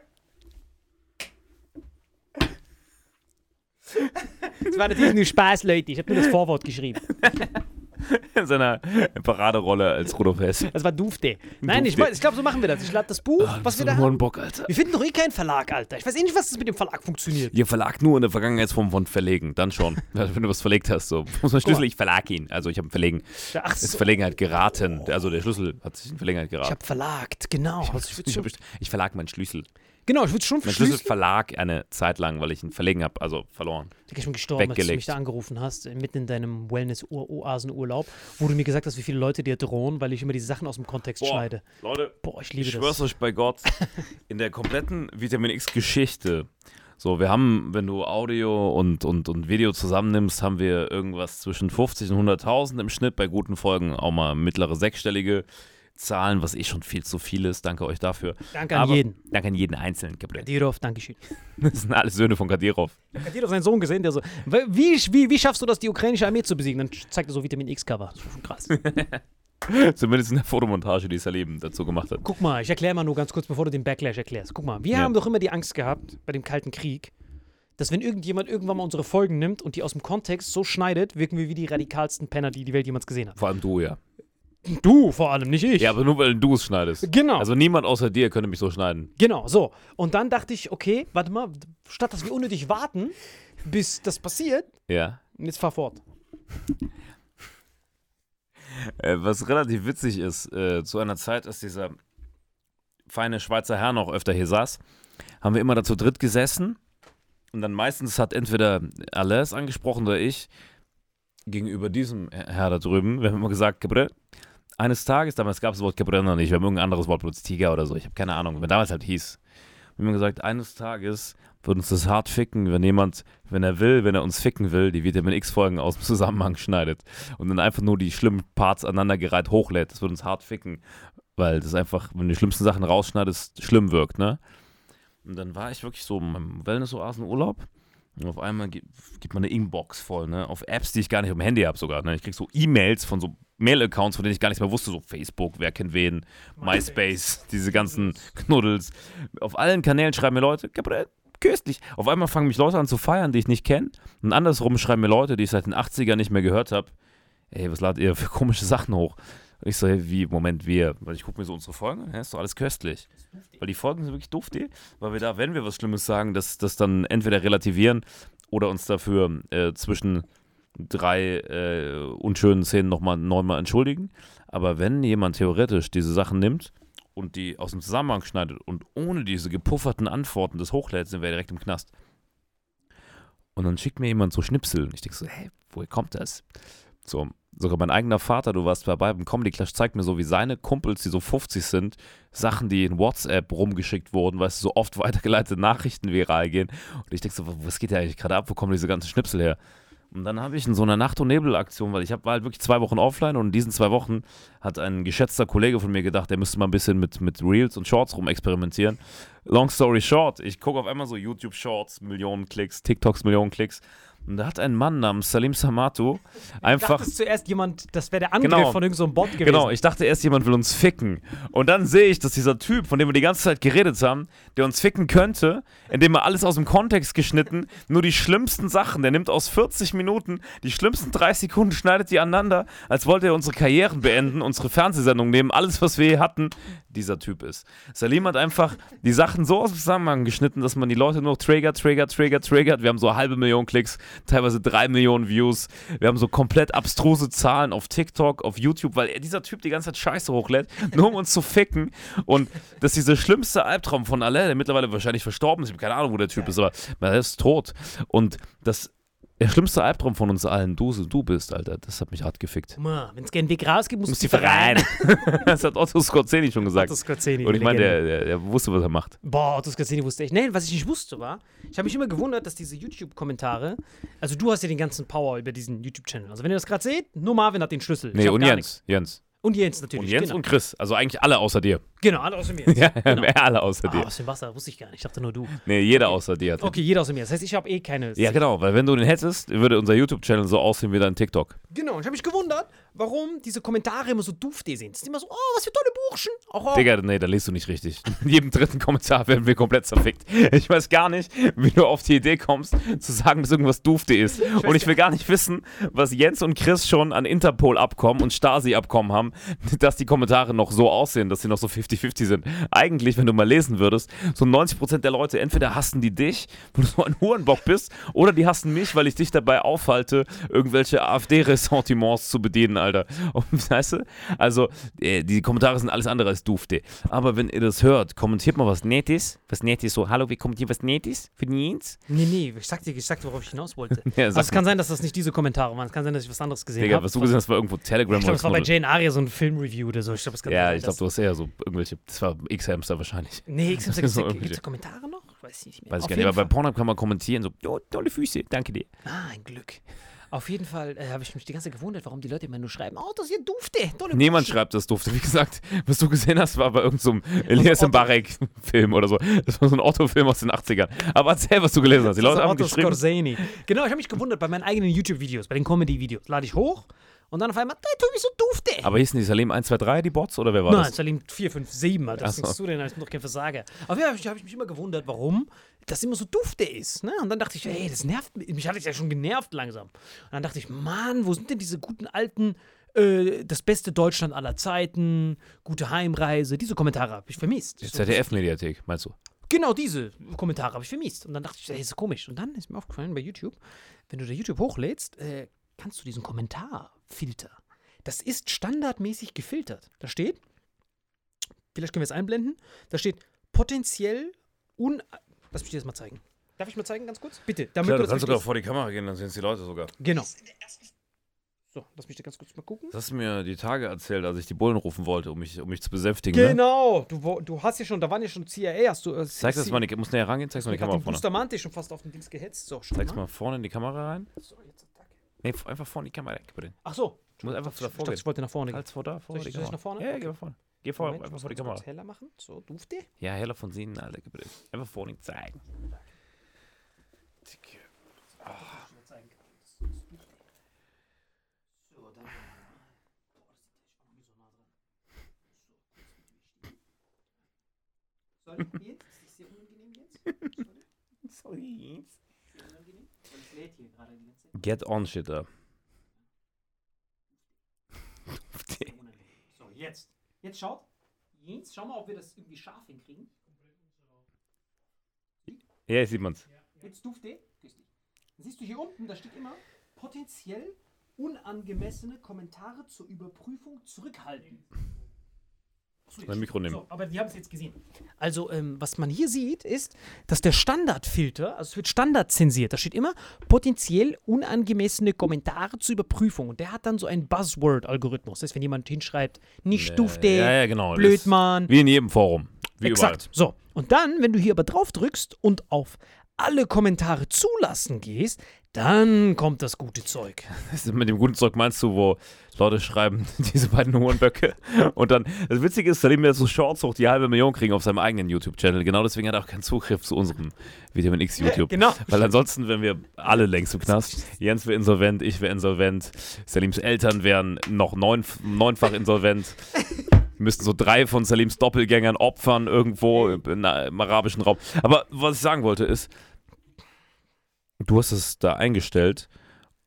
das war natürlich nur Spaß, Leute. Ich habe nur das Vorwort geschrieben. In seiner Paraderolle als Rudolf Hess. Das war Dufte. Nein, ich, Dufte. ich glaube, so machen wir das. Ich lade das Buch, was wir da haben. Bock, Alter. Wir finden doch eh keinen Verlag, Alter. Ich weiß eh nicht, was das mit dem Verlag funktioniert. Ihr Verlag nur in der Vergangenheitsform von verlegen, dann schon. Also, wenn du was verlegt hast, so. Muss man Schlüssel, ich verlag ihn. Also ich habe Verlegen. Ach Ist so, Verlegenheit geraten. Also der Schlüssel hat sich in Verlegenheit ich geraten. habe verlagt, genau. Also ich würd Ich, schon, hab- ich verlag meinen Schlüssel. Genau, ich würde schon Mein Schlüssel verschlüsseln. verlag eine Zeit lang, weil ich ihn verlegen habe, also verloren. Ich bin gestorben, als du weggelegt. mich da angerufen hast, äh, mitten in deinem Wellness-Oasenurlaub, wo du mir gesagt hast, wie viele Leute dir drohen, weil ich immer diese Sachen aus dem Kontext schneide. Leute, Boah, ich liebe Ich das. schwör's euch bei Gott, in der kompletten Vitamin X-Geschichte, so, wir haben, wenn du Audio und, und, und Video zusammennimmst, haben wir irgendwas zwischen 50 und 100.000 im Schnitt, bei guten Folgen auch mal mittlere sechsstellige Zahlen, was eh schon viel zu viel ist. Danke euch dafür. Danke an Aber- jeden. Danke an jeden Einzelnen, Gabriel. Kadirov, Dankeschön. Das sind alles Söhne von Kadirov. Kadirov seinen Sohn gesehen, der so, wie, wie, wie schaffst du das, die ukrainische Armee zu besiegen? Dann zeigt er so Vitamin X-Cover. Das ist schon krass. Zumindest in der Fotomontage, die Salim dazu gemacht hat. Guck mal, ich erkläre mal nur ganz kurz, bevor du den Backlash erklärst. Guck mal, wir Ja. haben doch immer die Angst gehabt, bei dem Kalten Krieg, dass wenn irgendjemand irgendwann mal unsere Folgen nimmt und die aus dem Kontext so schneidet, wirken wir wie die radikalsten Penner, die die Welt jemals gesehen hat. Vor allem du, ja. Du vor allem, nicht ich. Ja, aber nur weil du es schneidest. Genau. Also niemand außer dir könnte mich so schneiden. Genau, so. Und dann dachte ich, okay, warte mal, statt dass wir unnötig warten, bis das passiert, Ja. jetzt fahr fort. Äh, was relativ witzig ist, äh, zu einer Zeit, als dieser feine Schweizer Herr noch öfter hier saß, haben wir immer da zu dritt gesessen und dann meistens hat entweder Alain angesprochen oder ich gegenüber diesem Herr da drüben, wir haben immer gesagt, Gabriel, eines Tages, damals gab es das Wort Gabriel noch nicht, wir haben irgendein anderes Wort benutzt, Tiger oder so, ich habe keine Ahnung, wie damals halt hieß. Wir haben gesagt, eines Tages wird uns das hart ficken, wenn jemand, wenn er will, wenn er uns ficken will, die Vitamin X-Folgen aus dem Zusammenhang schneidet und dann einfach nur die schlimmen Parts aneinandergereiht hochlädt. Das wird uns hart ficken, weil das einfach, wenn du die schlimmsten Sachen rausschneidest, schlimm wirkt, ne? Und dann war ich wirklich so in meinem Wellness-Oasen-Urlaub und auf einmal gibt, gibt man eine Inbox voll, ne? Auf Apps, die ich gar nicht auf dem Handy habe sogar, ne? Ich krieg so E-Mails von so Mail-Accounts, von denen ich gar nichts mehr wusste, so Facebook, wer kennt wen, MySpace, diese ganzen Knuddels. Auf allen Kanälen schreiben mir Leute, Gabriel, köstlich. Auf einmal fangen mich Leute an zu feiern, die ich nicht kenne. Und andersrum schreiben mir Leute, die ich seit den 80ern nicht mehr gehört habe, ey, was ladet ihr für komische Sachen hoch? Und ich so, hey, wie, Moment, wir, weil ich gucke mir so unsere Folgen an, ja, ist doch alles köstlich. Weil die Folgen sind wirklich dufte, weil wir da, wenn wir was Schlimmes sagen, das, das dann entweder relativieren oder uns dafür äh, zwischen drei äh, unschönen Szenen nochmal neunmal entschuldigen. Aber wenn jemand theoretisch diese Sachen nimmt und die aus dem Zusammenhang schneidet und ohne diese gepufferten Antworten des hochlädt, sind wir direkt im Knast. Und dann schickt mir jemand so Schnipsel und ich denke so, hä, woher kommt das? So, sogar mein eigener Vater, du warst dabei beim Comedy Clash, zeigt mir so, wie seine Kumpels, die so 50 sind, Sachen, die in WhatsApp rumgeschickt wurden, weißt du, so oft weitergeleitete Nachrichten viral gehen. Und ich denke so, was geht da eigentlich gerade ab? Wo kommen diese ganzen Schnipsel her? Und dann habe ich in so einer Nacht- und Nebel-Aktion, weil ich hab, war halt wirklich zwei Wochen offline und in diesen zwei Wochen hat ein geschätzter Kollege von mir gedacht, der müsste mal ein bisschen mit, mit Reels und Shorts rumexperimentieren. Long story short, ich gucke auf einmal so YouTube Shorts, Millionen Klicks, TikToks, Millionen Klicks. Und da hat ein Mann namens Salim Samatu einfach. Dachtest zuerst jemand, das wäre der Angriff Genau. von irgendeinem so Bot gewesen. Genau, ich dachte erst, jemand will uns ficken. Und dann sehe ich, dass dieser Typ, von dem wir die ganze Zeit geredet haben, der uns ficken könnte, indem er alles aus dem Kontext geschnitten, nur die schlimmsten Sachen, der nimmt aus 40 Minuten die schlimmsten 30 Sekunden, schneidet die aneinander, als wollte er unsere Karrieren beenden, unsere Fernsehsendung nehmen, alles, was wir hatten, dieser Typ ist. Salim hat einfach die Sachen so aus dem Zusammenhang geschnitten, dass man die Leute nur triggert, triggert, triggert, triggert. Wir haben so eine halbe Million Klicks, teilweise drei Millionen Views. Wir haben so komplett abstruse Zahlen auf TikTok, auf YouTube, weil er, dieser Typ die ganze Zeit Scheiße hochlädt, nur um uns zu ficken. Und das ist dieser schlimmste Albtraum von Alain, der mittlerweile wahrscheinlich verstorben ist. Ich habe keine Ahnung, wo der Typ ist, aber er ist tot. Und das der schlimmste Albtraum von uns allen, du, du bist, Alter, das hat mich hart gefickt. Wenn es keinen Weg raus gibt, muss Muss die Verein. das hat Otto Scorzeni schon gesagt. Otto Scorzeni, Und ich meine, der, der, der wusste, was er macht. Boah, Otto Scorzeni wusste ich. Nein, was ich nicht wusste war, ich habe mich immer gewundert, dass diese YouTube-Kommentare, also du hast ja den ganzen Power über diesen YouTube-Channel. Also wenn ihr das gerade seht, nur Marvin hat den Schlüssel. Nee, und Jens. nichts. Jens. Und Jens natürlich. Und Jens genau. und Chris. Also eigentlich alle außer dir. Genau, alle außer mir. Ja, Genau. alle außer Ah, dir. aus dem Wasser, wusste ich gar nicht. Ich dachte nur du. Nee, jeder außer dir. Hat Okay, jeder außer mir. Das heißt, ich habe eh keine. Ja, genau, weil wenn du den hättest, würde unser YouTube-Channel so aussehen wie dein TikTok. Genau, und ich habe mich gewundert, warum diese Kommentare immer so dufte sind. Es ist immer so, oh, was für tolle Burschen. Auch, oh. Digga, nee, da liest du nicht richtig. In jedem dritten Kommentar werden wir komplett zerfickt. Ich weiß gar nicht, wie du auf die Idee kommst, zu sagen, dass irgendwas dufte ist. Und ich will gar nicht wissen, was Jens und Chris schon an Interpol-Abkommen und Stasi-Abkommen haben, dass die Kommentare noch so aussehen, dass sie noch so 50-50 sind. Eigentlich, wenn du mal lesen würdest, so 90% der Leute, entweder hassen die dich, weil du so ein Hurenbock bist, oder die hassen mich, weil ich dich dabei aufhalte, irgendwelche AfD-Ressentiments zu bedienen, Alter. Und, weißt du? Also, äh, die Kommentare sind alles andere als dufte. Aber wenn ihr das hört, kommentiert mal was Nettes. Was Nettes, so, hallo, wie kommt hier was Nettes für Jens? Nee, nee, ich sag dir, ich sag dir, worauf ich hinaus wollte. Ja, also es kann sein, dass das nicht diese Kommentare waren. Es kann sein, dass ich was anderes gesehen Digga, habe. was du gesehen hast, war irgendwo Telegram Ich glaube, es war bei oder Jane Aria so ein Filmreview oder so. Ich glaube, es kann Ja, sein, ich glaube, du hast eher so irgendwelche, das war X-Hamster wahrscheinlich. Nee, ich So gibt es Kommentare noch? Weiß ich nicht mehr. Weiß ich Auf gar nicht, aber bei Pornhub kann man kommentieren, so, jo, tolle Füße, danke dir. Ah, ein Glück. Auf jeden Fall äh, habe ich mich die ganze Zeit gewundert, warum die Leute immer nur schreiben, oh, das hier dufte, tolle Niemand Burschen. schreibt das dufte. Wie gesagt, was du gesehen hast, war bei irgendeinem so Elias. Mbarek-Film oder so. Das war so ein Otto-Film aus den 80ern. Aber erzähl, was du gelesen hast. Die Leute haben Otto geschrieben. Skorzeny. Genau, ich habe mich gewundert bei meinen eigenen YouTube-Videos, bei den Comedy-Videos. Lade ich hoch und dann auf einmal, hey, tu mich so dufte. Aber hießen die Salim 1, 2, 3, die Bots, oder wer war Nein, das? Salim 4, 5, 7, Alter. Was Ach so. denkst du denn? Ich bin doch kein Versager. Jeden Fall habe ich mich immer gewundert, warum das immer so dufte ist. Ne? Und dann dachte ich, ey, das nervt mich. Mich hat es ja schon genervt langsam. Und dann dachte ich, Mann, wo sind denn diese guten alten, äh, das beste Deutschland aller Zeiten, gute Heimreise? Diese Kommentare habe ich vermisst. Die ZDF-Mediathek, meinst du? Genau diese Kommentare habe ich vermisst. Und dann dachte ich, ey, ist komisch. Und dann ist mir aufgefallen bei YouTube, wenn du da YouTube hochlädst, äh, kannst du diesen Kommentarfilter. Das ist standardmäßig gefiltert. Da steht, vielleicht können wir es einblenden, da steht potenziell un... Lass mich dir das mal zeigen. Darf ich mal zeigen, ganz kurz? Bitte. Damit Klar, du kannst sogar vor die Kamera gehen, dann sehen es die Leute sogar. Genau. So, lass mich dir ganz kurz mal gucken. Das hast du mir die Tage erzählt, als ich die Bullen rufen wollte, um mich, um mich zu besänftigen. Ne? Genau. Du, du hast ja schon, da waren ja schon CIA, hast du... Äh, Zeig das mal, ich muss näher rangehen, zeig's mal die Ich Kamera vorne. Bustamante schon fast auf den Dings gehetzt. So, schau Zeig's mal vorne in die Kamera rein. So, jetzt. Nee, einfach vorne die Kamera. Den. Ach so. Du musst einfach Ich davor dachte, gehen. ich wollte nach vorne gehen. Als vor da, vor Soll ich- soll ich nach vorne? Ja, ja, geh mal vorne. Geh vor, Moment, ich einfach vor die Kamera. kurz heller machen. So, dufte. Ja, heller von Sinnen, Alter, den. Einfach vorne zeigen. So, dann. Boah, das sieht echt auch nicht so nah dran. So, kurz mit dem Stiel. Soll ich jetzt? Ist das sehr unangenehm jetzt? Sorry. Unangenehm? Get on, Shitter. So, jetzt. Jetzt schaut. Jens, schau mal, ob wir das irgendwie scharf hinkriegen. Ja, jetzt sieht man's. Jetzt dufte. Dann siehst du hier unten, da steht immer potenziell unangemessene Kommentare zur Überprüfung zurückhalten. Mein Mikro nehmen. So, aber wir haben es jetzt gesehen. Also, ähm, was man hier sieht, ist, dass der Standardfilter, also es wird Standard zensiert, da steht immer potenziell unangemessene Kommentare zur Überprüfung. Und der hat dann so einen Buzzword-Algorithmus. Das ist, wenn jemand hinschreibt, nicht dufte, ja, ja, genau. blöd, Das- Mann. Wie in jedem Forum. Wie Exakt. So. Und dann, wenn du hier aber drauf drückst und auf alle Kommentare zulassen gehst, dann kommt das gute Zeug. Mit dem guten Zeug meinst du, wo Leute schreiben, diese beiden Hurenböcke. Und dann, das Witzige ist, seitdem wir so Shorts hoch die halbe Million kriegen auf seinem eigenen YouTube-Channel. Genau deswegen hat er auch keinen Zugriff zu unserem Vitamin X YouTube. Genau. Weil ansonsten wären wir alle längst im Knast. Jens wäre insolvent, ich wäre insolvent, Salims Eltern wären noch neun, neunfach insolvent. Müssten so drei von Salims Doppelgängern opfern irgendwo im arabischen Raum. Aber was ich sagen wollte ist, du hast es da eingestellt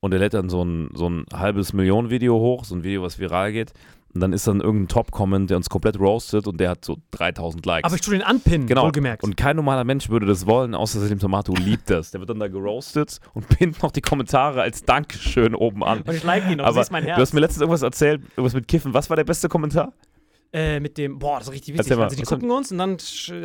und er lädt dann so ein, so ein halbes Millionen-Video hoch, so ein Video, was viral geht. Und dann ist dann irgendein Top-Comment, der uns komplett roastet und der hat so 3000 Likes. Aber ich tue den anpinnen, Genau. wohlgemerkt. Und kein normaler Mensch würde das wollen, außer Salim Tomato liebt das. Der wird dann da geroastet und pinnt noch die Kommentare als Dankeschön oben an. Und ich like ihn, und Aber ist mein Herz. du hast mir letztens irgendwas erzählt, irgendwas mit Kiffen. Was war der beste Kommentar? Äh, mit dem, boah, das ist richtig witzig. Mal, also die gucken uns und dann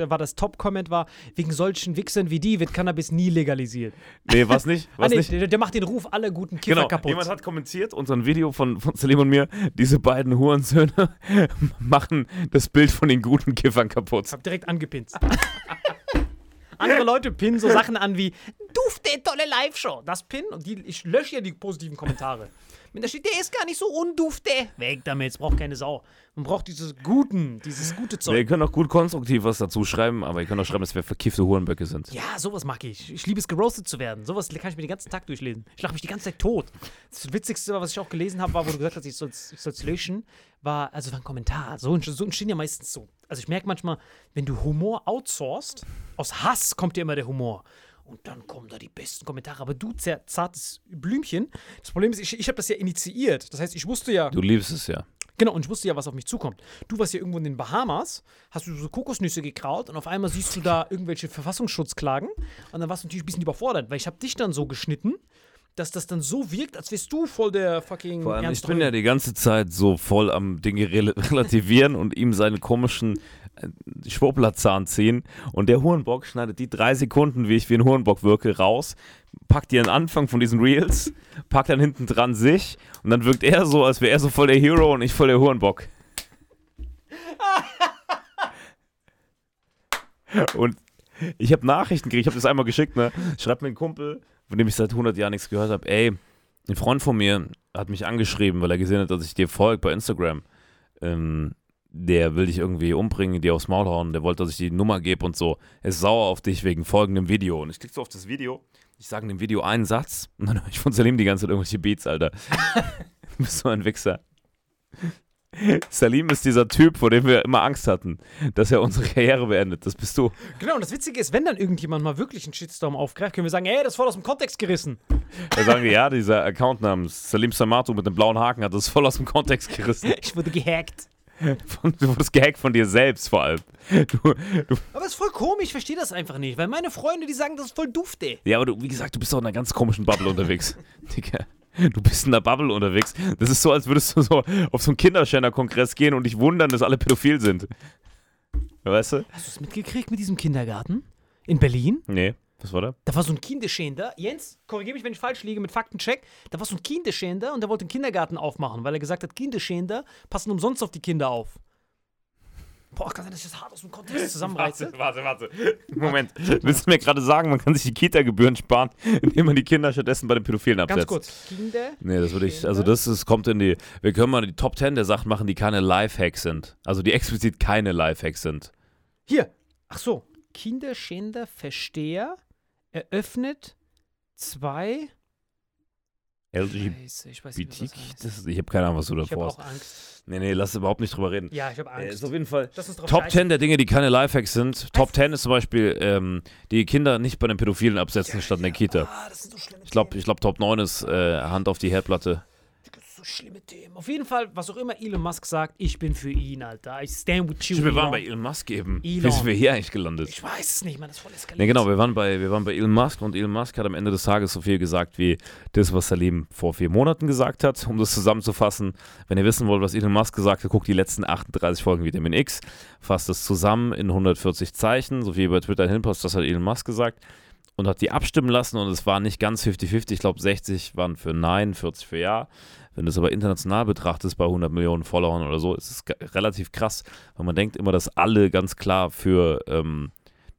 war das Top-Comment war, wegen solchen Wichsern wie die wird Cannabis nie legalisiert. Nee, was nicht? Ah, Was nee, nicht? der, der macht den Ruf aller guten Kiffer Genau, kaputt. jemand hat kommentiert unter ein Video von, von Salim und mir, diese beiden Hurensöhne machen das Bild von den guten Kiffern kaputt. hab direkt angepinnt. Andere Leute pinnen so Sachen an wie Dufte, tolle Live-Show. Das pinnen und die, ich lösche ja die positiven Kommentare. Wenn da steht, der ist gar nicht so undufte. Weg damit, es braucht keine Sau. Man braucht dieses Guten, dieses gute Ihr Zeug. könnt auch gut konstruktiv was dazu schreiben, aber ihr könnt auch schreiben, dass wir verkiffte Hurenböcke sind. Ja, sowas mag ich. Ich liebe es, geroastet zu werden. Sowas kann ich mir den ganzen Tag durchlesen. Ich lache mich die ganze Zeit tot. Das Witzigste, was ich auch gelesen habe, war, wo du gesagt hast, ich soll es löschen, war, also war ein Kommentar. So, so entstehen ja meistens so. Also ich merke manchmal, wenn du Humor outsourcest, aus Hass kommt dir immer der Humor. Und dann kommen da die besten Kommentare. Aber du, zartes Blümchen, das Problem ist, ich, ich habe das ja initiiert. Das heißt, ich wusste ja, Du liebst es ja. Genau, und ich wusste ja, was auf mich zukommt. Du warst ja irgendwo in den Bahamas, hast du so Kokosnüsse gekraut und auf einmal siehst du da irgendwelche Verfassungsschutzklagen und dann warst du natürlich ein bisschen überfordert, weil ich habe dich dann so geschnitten, dass das dann so wirkt, als wärst du voll der fucking Vor allem, ich bin ja die ganze Zeit so voll am Dinge rel relativieren und ihm seine komischen Schwurblerzahn ziehen. Und der Hurenbock schneidet die drei Sekunden, wie ich wie ein Hurenbock wirke, raus, packt ihren Anfang von diesen Reels, packt dann hinten dran sich und dann wirkt er so, als wäre er so voll der Hero und ich voll der Hurenbock. Und ich habe Nachrichten gekriegt, ich habe das einmal geschickt, ne? Schreibt mir ein Kumpel, von dem ich seit 100 Jahren nichts gehört habe, ey, ein Freund von mir hat mich angeschrieben, weil er gesehen hat, dass ich dir folge bei Instagram. Ähm, der will dich irgendwie umbringen, dir aufs Maul hauen, der wollte, dass ich die Nummer gebe und so. Er ist sauer auf dich wegen folgendem Video. Und ich klicke so auf das Video, ich sage in dem Video einen Satz und dann höre ich von Salim die ganze Zeit irgendwelche Beats, Alter. du bist so ein Wichser. Salim ist dieser Typ, vor dem wir immer Angst hatten, dass er unsere Karriere beendet. Das bist du. Genau, und das Witzige ist, wenn dann irgendjemand mal wirklich einen Shitstorm aufgreift, können wir sagen, ey, das ist voll aus dem Kontext gerissen. Da sagen wir, ja, dieser Account namens Salim Samato mit dem blauen Haken hat das voll aus dem Kontext gerissen. Ich wurde gehackt. Von, du wurdest gehackt von dir selbst vor allem. Du, du, Aber es ist voll komisch, ich verstehe das einfach nicht, weil meine Freunde, die sagen, das ist voll dufte. ja, aber du, wie gesagt, du bist doch in einer ganz komischen Bubble unterwegs. Digga. Du bist in einer Bubble unterwegs. Das ist so, als würdest du so auf so einen Kinderschänder-Kongress gehen und dich wundern, dass alle pädophil sind. Weißt du? Hast du es mitgekriegt mit diesem Kindergarten? In Berlin? Nee. Was war da? Da war so ein Kinderschänder. Jens, korrigiere mich, wenn ich falsch liege mit Faktencheck. Da war so ein Kinderschänder und der wollte einen Kindergarten aufmachen, weil er gesagt hat, Kinderschänder passen umsonst auf die Kinder auf. Boah, kann sein, dass ich das hart aus dem Kontext zusammenreiße. warte, warte. Moment. Willst du mir gerade sagen, man kann sich die Kita-Gebühren sparen, indem man die Kinder stattdessen bei den Pädophilen absetzt? Ganz kurz. Kinder. Nee, das würde ich, also das ist, kommt in die, wir können mal die Top 10 der Sachen machen, die keine Lifehacks sind. Also die explizit keine Lifehacks sind. Hier. Ach so. Kinderschänder Versteher eröffnet zwei. LGBT, Scheiße, ich was habe keine Ahnung, was du Ich habe auch. Angst. Nee, nee, lass überhaupt nicht drüber reden. Ja, ich habe Äh, Angst. ist auf jeden Fall Top scheißen. 10 der Dinge, die keine Lifehacks sind. Top 10 ist zum Beispiel, ähm, die Kinder nicht bei den Pädophilen absetzen statt in der Kita. Ah, das sind so schlimme Ich glaube, ich glaub, Top 9 ist äh, Hand auf die Herdplatte. Schlimme Themen. Auf jeden Fall, was auch immer Elon Musk sagt, ich bin für ihn, Alter. I stand with you. Wir waren bei Elon Musk eben. Elon. Wie sind wir hier eigentlich gelandet? Ich weiß es nicht, man, das ist voll eskaliert. Ne, genau, wir waren, bei, wir waren bei Elon Musk und Elon Musk hat am Ende des Tages so viel gesagt wie das, was Salim vor vier Monaten gesagt hat. Um das zusammenzufassen, wenn ihr wissen wollt, was Elon Musk gesagt hat, guckt die letzten 38 Folgen Vitamin X, fasst es zusammen in 140 Zeichen, so wie bei Twitter hinpasst, das hat Elon Musk gesagt und hat die abstimmen lassen und es war nicht ganz 50-50. Ich glaube, 60 waren für Nein, 40 für Ja. Wenn du es aber international betrachtest, bei 100 Millionen Followern oder so, ist es relativ krass, weil man denkt immer, dass alle ganz klar für ähm,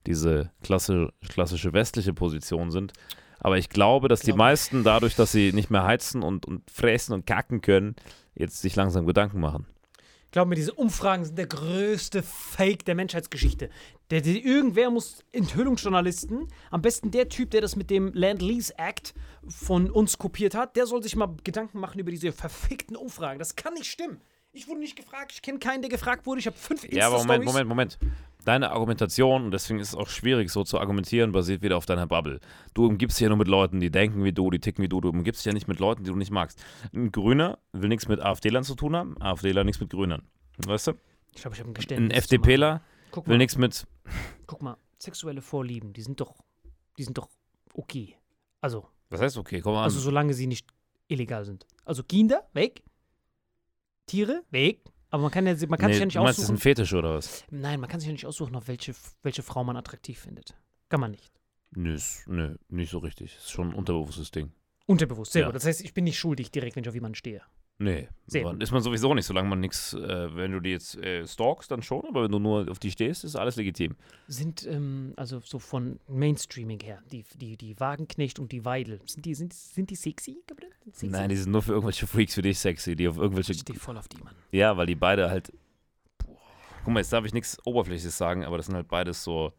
diese klasse, klassische westliche Position sind. Aber ich glaube, dass die Glaube- meisten dadurch, dass sie nicht mehr heizen und, und fräsen und kacken können, jetzt sich langsam Gedanken machen. Ich glaube mir, diese Umfragen sind der größte Fake der Menschheitsgeschichte. Der, der, irgendwer muss Enthüllungsjournalisten, am besten der Typ, der das mit dem Land-Lease Act von uns kopiert hat, der soll sich mal Gedanken machen über diese verfickten Umfragen. Das kann nicht stimmen. Ich wurde nicht gefragt, ich kenne keinen, der gefragt wurde. Ich habe fünf Ja, aber Moment, Insta-Stories. Moment, Moment. Deine Argumentation, und deswegen ist es auch schwierig, so zu argumentieren, basiert wieder auf deiner Bubble. Du umgibst dich ja nur mit Leuten, die denken wie du, die ticken wie du. Du umgibst dich ja nicht mit Leuten, die du nicht magst. Ein Grüner will nichts mit AfDlern zu tun haben, AfDler nichts mit Grünern. Weißt du? Ich glaube, ich habe ein Ein Geständnis. zu FDPler will nichts mit. guck mal, sexuelle Vorlieben, die sind doch, die sind doch okay. Also, Was heißt okay? Komm mal an. Also solange sie nicht illegal sind. Also Kinder, weg. Tiere, weg. Aber man kann, ja, man kann nee, sich ja nicht du meinst, das ist ein aussuchen. Fetisch oder was? Nein, man kann sich ja nicht aussuchen, auf welche, welche Frau man attraktiv findet. Kann man nicht. Nö, nö, nicht so richtig. Ist schon ein unterbewusstes Ding. Unterbewusst, sehr Ja. gut. Das heißt, ich bin nicht schuldig direkt, wenn ich auf jemanden stehe. Nee, gut. ist man sowieso nicht, solange man nichts, äh, wenn du die jetzt äh, stalkst, dann schon, aber wenn du nur auf die stehst, ist alles legitim. Sind, ähm, also so von Mainstreaming her, die, die, die Wagenknecht und die Weidel, sind die, sind, sind die sexy? Sexy? Nein, die sind nur für irgendwelche Freaks wie dich sexy, die auf irgendwelche. ich stehe voll auf die, Mann. Ja, weil die beide halt. Guck mal, jetzt darf ich nichts Oberflächliches sagen, aber das sind halt beides so,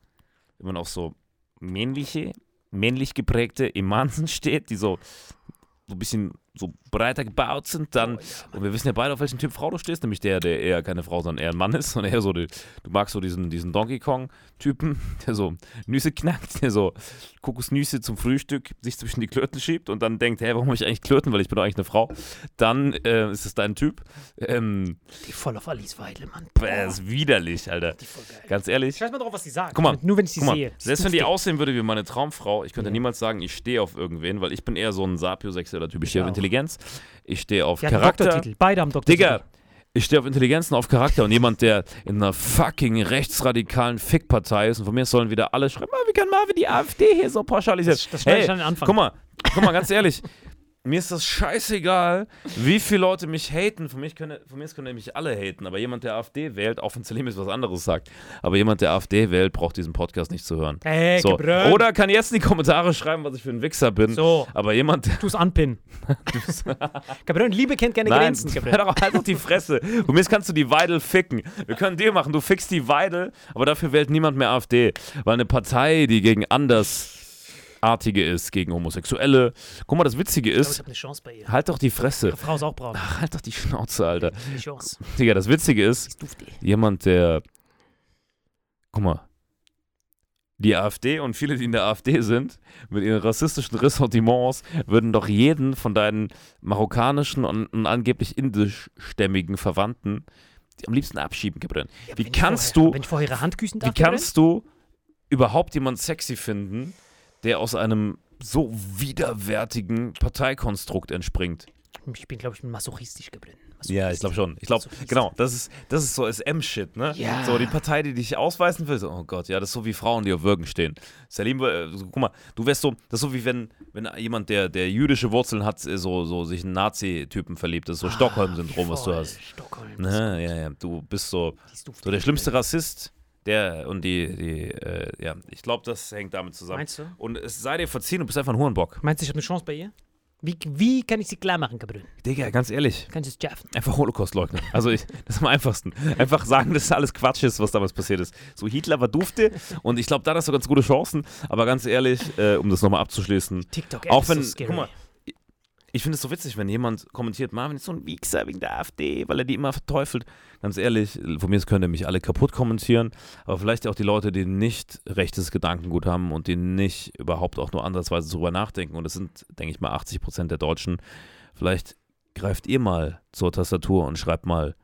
wenn man auf so männliche, männlich geprägte Emanzen steht, die so, so ein bisschen so breiter gebaut sind, dann, und wir wissen ja beide, auf welchen Typ Frau du stehst, nämlich der, der eher keine Frau, sondern eher ein Mann ist, und eher so, die, du magst so diesen, diesen Donkey Kong-Typen, der so Nüsse knackt, der so Kokosnüsse zum Frühstück sich zwischen die Klöten schiebt und dann denkt, hä, warum habe ich eigentlich Klöten, weil ich bin doch eigentlich eine Frau. Dann äh, ist es dein Typ. Ähm, Die voll auf Alice Weidel, Mann. Bäh, ist widerlich, Alter. Die voll geil. Ganz ehrlich. Ich weiß mal drauf, was sie sagen. Guck mal, Nur wenn ich sie sehe. selbst wenn die aussehen würde wie meine Traumfrau, ich könnte Ja. niemals sagen, ich stehe auf irgendwen, weil ich bin eher so ein sapiosexueller Typ. Ich stehe auf auch. Intelligenz, ich stehe auf einen Charakter. Doktortitel. Beide haben Doktortitel. Digga, ich stehe auf Intelligenz und auf Charakter und jemand, der in einer fucking rechtsradikalen Fickpartei ist und von mir sollen wieder alle schreiben, "Ah, wie kann Marvin die AfD hier so pauschalisieren? Das- das hey, ich an den Anfang. guck mal, guck mal, ganz ehrlich, mir ist das scheißegal, wie viele Leute mich haten. Von, mich können, von mir aus können mich alle haten, aber jemand, der AfD wählt, auch wenn Salim jetzt was anderes sagt, aber jemand, der AfD wählt, braucht diesen Podcast nicht zu hören. Hey, So. Oder kann jetzt in die Kommentare schreiben, was ich für ein Wichser bin. So. Aber jemand, der Tu's anpinnen. Gabriel, Liebe kennt keine Nein, Grenzen, hör Gabriel. doch halt die Fresse. Von mir kannst du die Weidel ficken. Wir können dir machen, du fickst die Weidel, aber dafür wählt niemand mehr AfD. Weil eine Partei, die gegen Andersartige ist, gegen Homosexuelle. Guck mal, das Witzige Ich glaube, ich ist, habe eine Chance bei ihr. halt doch die Fresse. Ihre Frau ist auch braun. Halt doch die Schnauze, Alter. Eine Chance. Digga, das Witzige ist, ist jemand, der. Guck mal. Die AfD und viele, die in der AfD sind, mit ihren rassistischen Ressentiments, würden doch jeden von deinen marokkanischen und, und angeblich indischstämmigen Verwandten die am liebsten abschieben, Gabriel. Ja, Wie kannst vorher, du, Wenn ich vorher ihre Hand küssen darf, wie kannst du überhaupt jemanden sexy finden, der aus einem so widerwärtigen Parteikonstrukt entspringt? Ich bin, glaube ich, masochistisch, Gabriel. Ja, ich glaube schon. Ich glaube, Masochist. genau, das ist, das ist so SM-Shit, ne? Ja. So die Partei, die dich ausweisen will, so, oh Gott, ja, das ist so wie Frauen, die auf Würgen stehen. Salim, äh, so, guck mal, du wärst so, das ist so wie wenn, wenn jemand, der, der jüdische Wurzeln hat, äh, so, so sich einen Nazi-Typen verliebt. Das ist so Stockholm-Syndrom, was du Ah, hast. Stockholm. Ne, ja, ja, du bist so, so der schlimmste Rassist, der und die, die, äh, ja, ich glaube, das hängt damit zusammen. Meinst du? Und es sei dir verziehen, du bist einfach ein Hurenbock. Meinst du, ich habe eine Chance bei ihr? Wie, wie kann ich sie klar machen, Gabriel? Digga, ganz ehrlich. Kann ich es schaffen? Einfach Holocaust leugnen. Also ich, das ist am einfachsten. Einfach sagen, dass alles Quatsch ist, was damals passiert ist. So Hitler war dufte und ich glaube, da hast du ganz gute Chancen. Aber ganz ehrlich, äh, um das nochmal abzuschließen, TikTok auch wenn, so scary. guck mal, ich- finde es so witzig, wenn jemand kommentiert, Marvin ist so ein Wichser wegen der AfD, weil er die immer verteufelt. Ganz ehrlich, von mir können mich alle kaputt kommentieren, aber vielleicht auch die Leute, die nicht rechtes Gedankengut haben und die nicht überhaupt auch nur ansatzweise darüber nachdenken. Und das sind, denke ich mal, 80 Prozent der Deutschen. Vielleicht greift ihr mal zur Tastatur und schreibt mal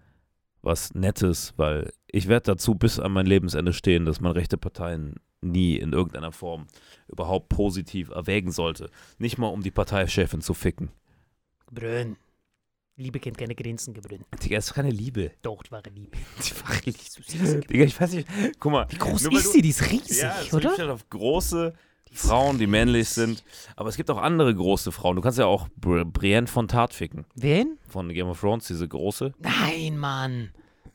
was Nettes, weil ich werde dazu bis an mein Lebensende stehen, dass man rechte Parteien nie in irgendeiner Form überhaupt positiv erwägen sollte. Nicht mal um die Parteichefin zu ficken. Gebrünn. Liebe kennt keine Grenzen, Gebrünn. Digga, ist doch keine Liebe. Doch, die wahre Liebe. Die war richtig. Digga, ich weiß nicht. Guck mal. Wie groß ist sie? Die ist riesig, Ja, es oder? halt auf große Frauen, die männlich sind. Aber es gibt auch andere große Frauen. Du kannst ja auch Bri Brienne von Tat ficken. Wen? Von Game of Thrones, diese große. Nein, Mann.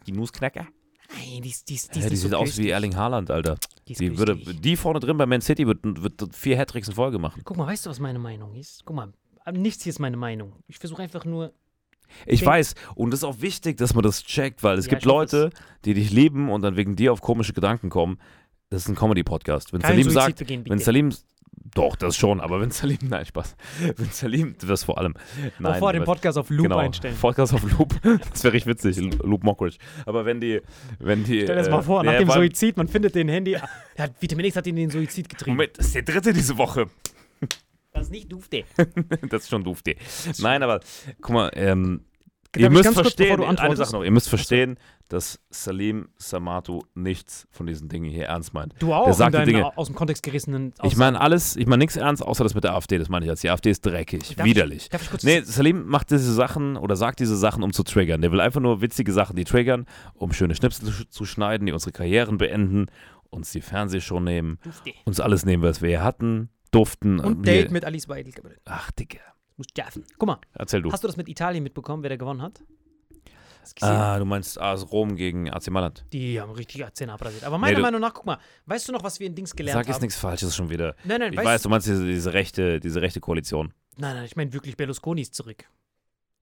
Die Nussknacker. Nein, die ist, die ist, die Ja, ist die sieht so aus wie. Erling Haaland, Alter. Die, Die, würde, die vorne drin bei Man City wird, wird vier Hattricks in Folge machen. Guck mal, weißt du, was meine Meinung ist? Guck mal, nichts hier ist meine Meinung. Ich versuche einfach nur. Ich Denk- weiß. Und es ist auch wichtig, dass man das checkt, weil es Ja, gibt Leute, die dich lieben und dann wegen dir auf komische Gedanken kommen. Das ist ein Comedy-Podcast. Wenn Kein Salim Suizid sagt, begehen, wenn. Salim, doch, das schon, aber wenn Salim, nein, Spaß. Wenn Salim, das vor allem. Nein, vor dem Podcast auf Loop genau, einstellen. Podcast auf Loop. Das wäre richtig witzig. Loop Mockridge. Aber wenn die, wenn die. Stell dir das äh, mal vor, nach ja, dem Suizid, man findet den Handy. Der hat, Vitamin X hat ihn in den Suizid getrieben. Moment, das ist der dritte diese Woche. Das ist nicht dufte. Das ist schon die. Nein, aber guck mal, ähm, ihr müsst verstehen, eine? Sache noch, ihr müsst verstehen, dass Salim Samatu nichts von diesen Dingen hier ernst meint. Du auch Der sagt die Dinge. au- aus dem Kontext gerissenen Ich meine alles, ich meine nichts ernst, außer das mit der AfD, das meine ich als die AfD ist dreckig, Darf widerlich. Ich, darf ich kurz Nee, Salim macht diese Sachen oder sagt diese Sachen, um zu triggern. Der will einfach nur witzige Sachen, die triggern, um schöne Schnipsel zu, zu schneiden, die unsere Karrieren beenden, uns die Fernsehshow nehmen, uns alles nehmen, was wir hier hatten, duften. Und wir- Date mit Alice Weidel. Ach, Digga. Muss schaffen. Guck mal, Erzähl du. hast du das mit Italien mitbekommen, wer da gewonnen hat? Ah, du meinst AS Rom gegen AC Mailand. Die haben richtig Zähne abrasiert. Aber meiner du- Meinung nach, guck mal, weißt du noch, was wir in Dings gelernt Sag jetzt haben? nichts Falsches schon wieder. Nein, nein, Ich weiß, du meinst diese, diese, rechte, diese rechte Koalition. Nein, nein, ich meine wirklich, Berlusconi ist zurück.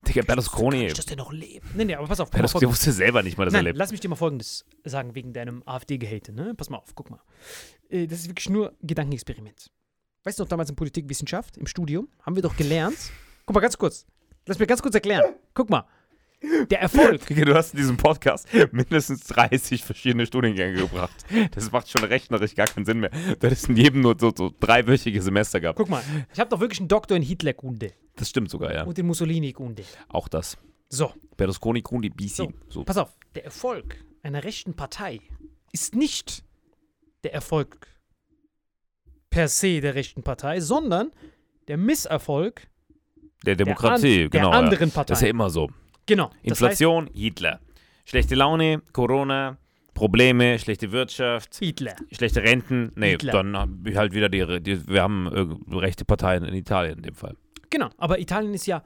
Digga, Kann Berlusconi. ich, dass der noch lebt? Nee, nee, aber pass auf. Mal, Berlusconi folgendes. wusste selber nicht mal, dass er Nein, lebt. lass mich dir mal Folgendes sagen, wegen deinem AfD-Gehate, ne? Pass mal auf, guck mal. Äh, Das ist wirklich nur Gedankenexperiment. Weißt du noch, damals in Politikwissenschaft, im Studium, haben wir doch gelernt. Guck mal, ganz kurz. Lass mir ganz kurz erklären. Guck mal. Der Erfolg. Du hast in diesem Podcast mindestens 30 verschiedene Studiengänge gebracht. Das macht schon rechnerisch gar keinen Sinn mehr. Du hättest in jedem nur so, so dreiwöchige Semester gehabt. Guck mal, ich habe doch wirklich einen Doktor in Hitlerkunde Das stimmt sogar, ja. und in Mussolini-Kunde. Auch das. So, Berlusconi, Kundi, BC. So, So. pass auf. Der Erfolg einer rechten Partei ist nicht der Erfolg per se der rechten Partei, sondern der Misserfolg Der der, Demokratie, an, genau. der ja. anderen Partei. Das ist ja immer so. genau. Das Inflation, Hitler. Schlechte Laune, Corona, Probleme, schlechte Wirtschaft, heißt Hitler. schlechte Renten. Nee, Hitler. dann halt wieder die, die wir haben äh, rechte Parteien in Italien in dem Fall. Genau. Aber Italien ist ja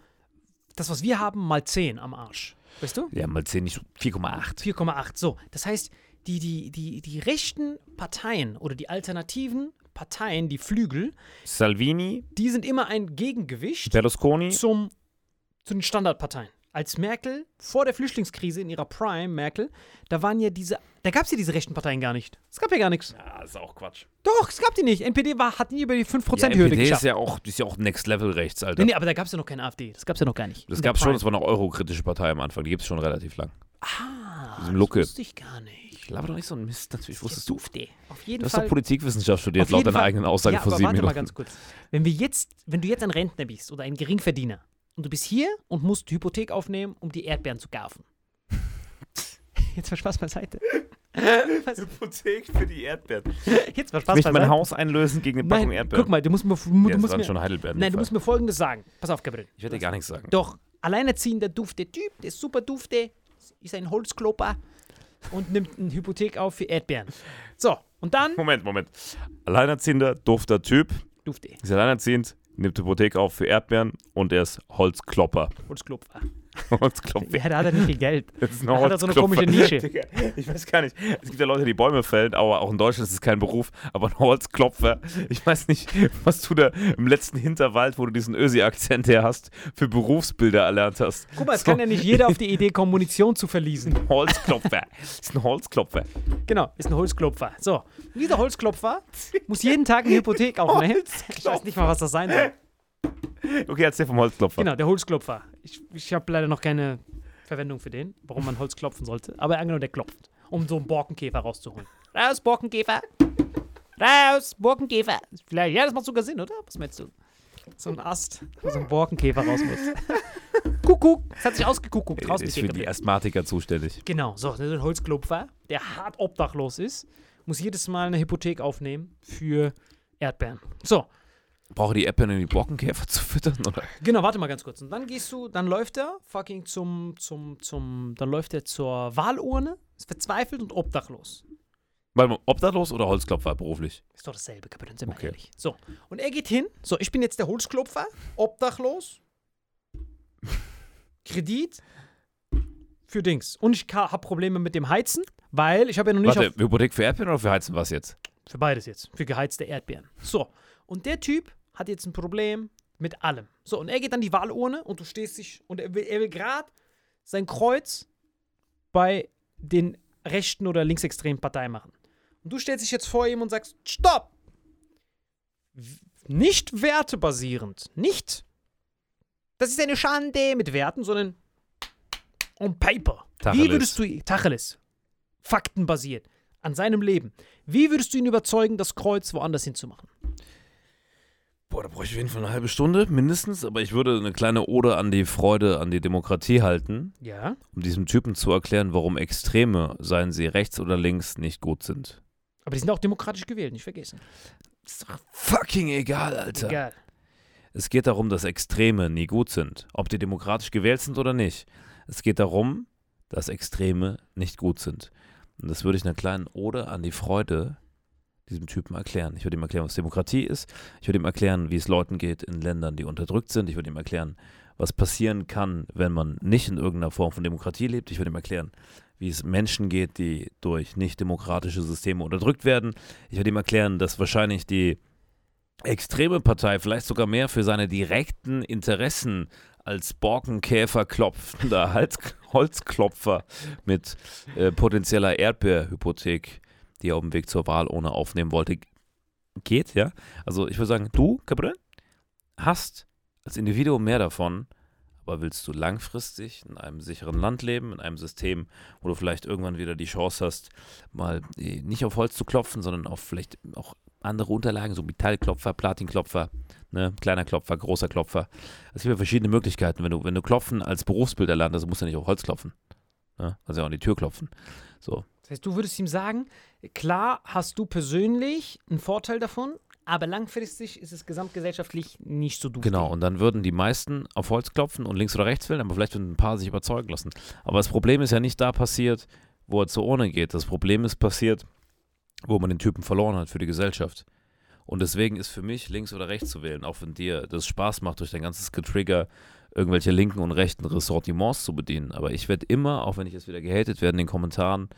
das, was wir haben, mal 10 am Arsch. Weißt du? Ja, mal 10, nicht so 4,8. 4,8. So. Das heißt, die, die, die, die rechten Parteien oder die alternativen Parteien, die Flügel, Salvini, die sind immer ein Gegengewicht Berlusconi. zum, zu den Standardparteien. Als Merkel vor der Flüchtlingskrise in ihrer Prime, Merkel, da waren ja diese, da gab es ja diese rechten Parteien gar nicht. Es gab ja gar nichts. Ja, ist auch Quatsch. Doch, es gab die nicht. NPD war, hat nie über die Ja, 5%-Hürde NPD ist geschafft. ja auch, ist ja auch Next Level rechts, Alter. nee, nee, aber da gab es ja noch keine AfD. Das gab es ja noch gar nicht. Das gab schon, Prime. das war eine eurokritische Partei am Anfang. Die gibt es schon relativ lang. Ah, das wusste ich gar nicht. Ich glaube doch nicht so ein Mist, natürlich wusstest du. Dufte. Auf jeden Du hast Fall. doch Politikwissenschaft studiert, laut deiner Fall- eigenen Aussage ja, vor sieben warte Minuten. mal ganz kurz. Wenn wir jetzt, wenn du jetzt ein Rentner bist oder ein Geringverdiener und du bist hier und musst Hypothek aufnehmen, um die Erdbeeren zu kaufen. Jetzt war Spaß beiseite. Was? Hypothek für die Erdbeeren. Jetzt war Ich Spaß möchte mein. Haus einlösen gegen eine Packung Nein, Erdbeeren. guck mal, du musst mir, du ja, musst mir, schon Heidelbeeren. nein, du musst mir Folgendes sagen. Pass auf, Gabriel. Ich werde dir gar nichts sagen. Doch, alleinerziehender dufte Typ, der super dufte, ist ein Holzklopper und nimmt eine Hypothek auf für Erdbeeren. So, und dann Moment, Moment. Alleinerziehender, dufter Typ, dufte, ist alleinerziehend, nimmt Hypothek auf für Erdbeeren und er ist Holzklopper. Holzklopfer. Holzklopfer. Ja, da hat er nicht viel Geld. Das ist ein Da hat er so eine komische Nische. Ich weiß gar nicht. Es gibt ja Leute, die Bäume fällen, aber auch in Deutschland ist es kein Beruf. Aber ein Holzklopfer, ich weiß nicht, was du da im letzten Hinterwald, wo du diesen Ösi-Akzent her hast, für Berufsbilder erlernt hast. Guck mal, es So, kann ja nicht jeder auf die Idee kommen, Munition zu verließen. Holzklopfer. Ist ein Holzklopfer. Genau, ist ein Holzklopfer. So, dieser Holzklopfer muss jeden Tag eine Hypothek aufnehmen. Ich weiß nicht mal, was das sein soll. Okay, erzähl vom Holzklopfer. Genau, der Holzklopfer. Ich, ich habe leider noch keine Verwendung für den, warum man Holz klopfen sollte. Aber angenommen, der klopft, um so einen Borkenkäfer rauszuholen. Raus, Borkenkäfer! Raus, Borkenkäfer! Vielleicht, ja, das macht sogar Sinn, oder? Was meinst du? So ein Ast, wo so ein Borkenkäfer raus muss. Kuckuck. Es hat sich ausgekuckuckt. Draußen ist die für die. Asthmatiker zuständig. Genau, so, das ist ein Holzklopfer, der hart obdachlos ist, muss jedes Mal eine Hypothek aufnehmen für Erdbeeren. So, Brauche die Erdbeeren, um die Borkenkäfer zu füttern? Oder? genau, warte mal ganz kurz. Und dann gehst du, dann läuft er fucking zum, zum, zum, dann läuft er zur Wahlurne, ist verzweifelt und obdachlos. Warte mal, obdachlos oder Holzklopfer beruflich? Ist doch dasselbe, Kapitän, sind wir Okay. ehrlich. So, und er geht hin, so, ich bin jetzt der Holzklopfer, obdachlos, Kredit für Dings. Und ich habe Probleme mit dem Heizen, weil ich habe ja noch nicht Warte, auf, Hypothek für Erdbeeren oder für Heizen was jetzt? Für beides jetzt. Für geheizte Erdbeeren. So. Und der Typ hat jetzt ein Problem mit allem. So, und er geht an die Wahlurne und du stehst dich. Und er will, er will gerade sein Kreuz bei den rechten oder linksextremen Parteien machen. Und du stellst dich jetzt vor ihm und sagst: Stopp! Nicht wertebasierend. Nicht. Das ist eine Schande mit Werten, sondern on paper. Wie Tacheles. würdest du Tacheles? Faktenbasiert. An seinem Leben. Wie würdest du ihn überzeugen, das Kreuz woanders hinzumachen? Boah, da brauche ich auf jeden Fall eine halbe Stunde, mindestens. Aber ich würde eine kleine Ode an die Freude, an die Demokratie halten, Ja. um diesem Typen zu erklären, warum Extreme, seien sie rechts oder links, nicht gut sind. Aber die sind auch demokratisch gewählt, nicht vergessen. Ist doch fucking egal, Alter. Egal. Es geht darum, dass Extreme nie gut sind. Ob die demokratisch gewählt sind oder nicht. Es geht darum, dass Extreme nicht gut sind. Und das würde ich in einer kleinen Ode an die Freude diesem Typen erklären. Ich würde ihm erklären, was Demokratie ist. Ich würde ihm erklären, wie es Leuten geht in Ländern, die unterdrückt sind. Ich würde ihm erklären, was passieren kann, wenn man nicht in irgendeiner Form von Demokratie lebt. Ich würde ihm erklären, wie es Menschen geht, die durch nicht demokratische Systeme unterdrückt werden. Ich würde ihm erklären, dass wahrscheinlich die extreme Partei vielleicht sogar mehr für seine direkten Interessen als Borkenkäfer klopfender Holzklopfer mit äh, potenzieller Erdbeerhypothek, die er auf dem Weg zur Wahl ohne aufnehmen wollte, geht, ja. Also ich würde sagen, du, Gabriel, hast als Individuum mehr davon, aber willst du langfristig in einem sicheren Land leben, in einem System, wo du vielleicht irgendwann wieder die Chance hast, mal äh, nicht auf Holz zu klopfen, sondern auf vielleicht auch andere Unterlagen, so Metallklopfer, Platinklopfer, ne, kleiner Klopfer, großer Klopfer. Es gibt ja verschiedene Möglichkeiten. Wenn du, wenn du Klopfen als Berufsbild erlernst, musst du ja nicht auf Holz klopfen. Ne? Also ja auch an die Tür klopfen. So. Heißt, du würdest ihm sagen, klar hast du persönlich einen Vorteil davon, aber langfristig ist es gesamtgesellschaftlich nicht so duftig. Genau, und dann würden die meisten auf Holz klopfen und links oder rechts wählen, aber vielleicht würden ein paar sich überzeugen lassen. Aber das Problem ist ja nicht da passiert, wo er zur Urne geht. Das Problem ist passiert, wo man den Typen verloren hat für die Gesellschaft. Und deswegen ist für mich links oder rechts zu wählen, auch wenn dir das Spaß macht, durch dein ganzes Getrigger irgendwelche linken und rechten Ressortiments zu bedienen. Aber ich werde immer, auch wenn ich jetzt wieder gehatet werde, in den Kommentaren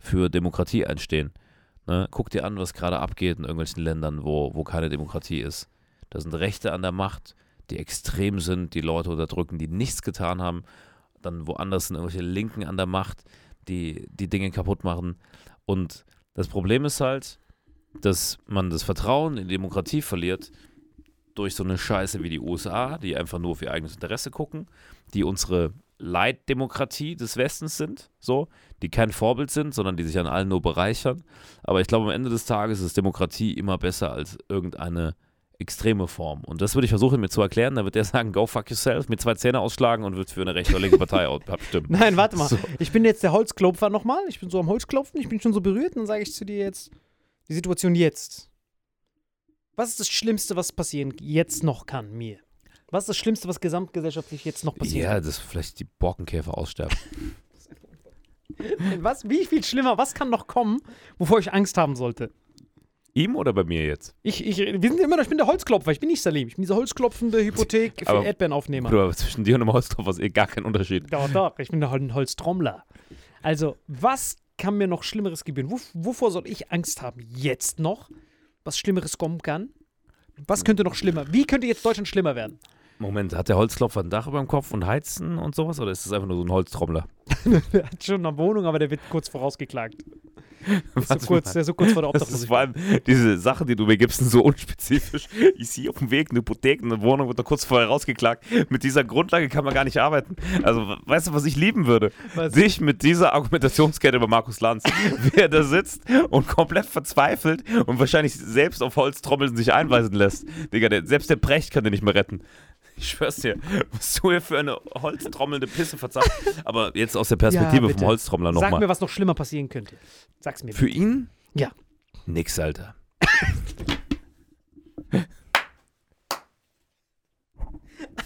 für Demokratie einstehen. Ne? Guck dir an, was gerade abgeht in irgendwelchen Ländern, wo, wo keine Demokratie ist. Da sind Rechte an der Macht, die extrem sind, die Leute unterdrücken, die nichts getan haben. Dann woanders sind irgendwelche Linken an der Macht, die die Dinge kaputt machen. Und das Problem ist halt, dass man das Vertrauen in die Demokratie verliert durch so eine Scheiße wie die USA, die einfach nur auf ihr eigenes Interesse gucken, die unsere Leitdemokratie des Westens sind, so, die kein Vorbild sind, sondern die sich an allen nur bereichern. Aber ich glaube, am Ende des Tages ist Demokratie immer besser als irgendeine extreme Form. Und das würde ich versuchen mir zu erklären. Da wird der sagen, go fuck yourself, mit zwei Zähne ausschlagen und wird für eine rechte oder linke Partei abstimmen. Nein, warte mal. So. Ich bin jetzt der Holzklopfer nochmal. Ich bin so am Holzklopfen. Ich bin schon so berührt. Und dann sage ich zu dir jetzt die Situation jetzt. Was ist das Schlimmste, was passieren jetzt noch kann mir? Was ist das Schlimmste, was gesamtgesellschaftlich jetzt noch passiert? Ja, dass vielleicht die Borkenkäfer aussterben. Was? Wie viel schlimmer? Was kann noch kommen, wovor ich Angst haben sollte? Ihm oder bei mir jetzt? Ich, ich, wir sind immer noch, ich bin der Holzklopfer, ich bin nicht Salim. Ich bin dieser holzklopfende Hypothek für Aber- Erdbeerenaufnehmer. Oder zwischen dir und einem Holzklopfer ist eh gar kein Unterschied. Doch, doch, ich bin der Hol- ein Holztrommler. Also, was kann mir noch Schlimmeres gebühren? Wo, wovor soll ich Angst haben? Jetzt noch? Was Schlimmeres kommen kann? Was könnte noch schlimmer? Wie könnte jetzt Deutschland schlimmer werden? Moment, hat der Holzklopfer ein Dach über dem Kopf und Heizen und sowas? Oder ist das einfach nur so ein Holztrommler? Der hat schon eine Wohnung, aber der wird kurz vorausgeklagt. Der ist so kurz, der ist so kurz vor der Das ist vor Obdachlosigkeit. allem diese Sachen, die du mir gibst, sind so unspezifisch. Ich sehe auf dem Weg eine Hypothek, eine Wohnung wird da kurz vorher rausgeklagt. Mit dieser Grundlage kann man gar nicht arbeiten. Also, weißt du, was ich lieben würde? Was? Dich mit dieser Argumentationskette über Markus Lanz, wie er da sitzt und komplett verzweifelt und wahrscheinlich selbst auf Holztrommeln sich einweisen lässt. Digga, der, selbst der Precht kann den nicht mehr retten. Ich schwör's dir, was du hier für eine holztrommelnde Pisse verzapft. Aber jetzt aus der Perspektive bitte. vom Holztrommler Sag mir, nochmal. was noch schlimmer passieren könnte. Sag's mir. Für ihn? Ja. Nix, Alter.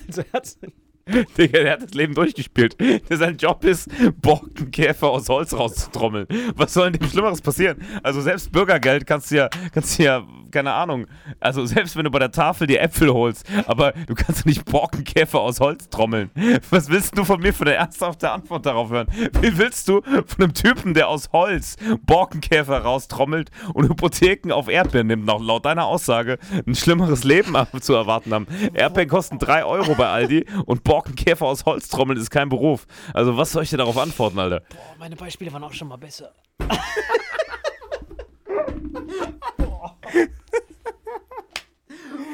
Also, er hat's- Digga, der hat das Leben durchgespielt. Der sein Job ist, Borkenkäfer aus Holz rauszutrommeln. Was soll denn dem Schlimmeres passieren? Also selbst Bürgergeld kannst du ja, kannst du ja, keine Ahnung, also selbst wenn du bei der Tafel die Äpfel holst, aber du kannst nicht Borkenkäfer aus Holz trommeln. Was willst du von mir für eine ernsthafte Antwort darauf hören? Wie willst du von einem Typen, der aus Holz Borkenkäfer raustrommelt und Hypotheken auf Erdbeeren nimmt, noch laut deiner Aussage, ein schlimmeres Leben zu erwarten haben? Erdbeeren kosten 3 Euro bei Aldi und Borkenkäfer aus Holz trommeln ist kein Beruf. Also was soll ich dir darauf antworten, Alter? Boah, meine Beispiele waren auch schon mal besser.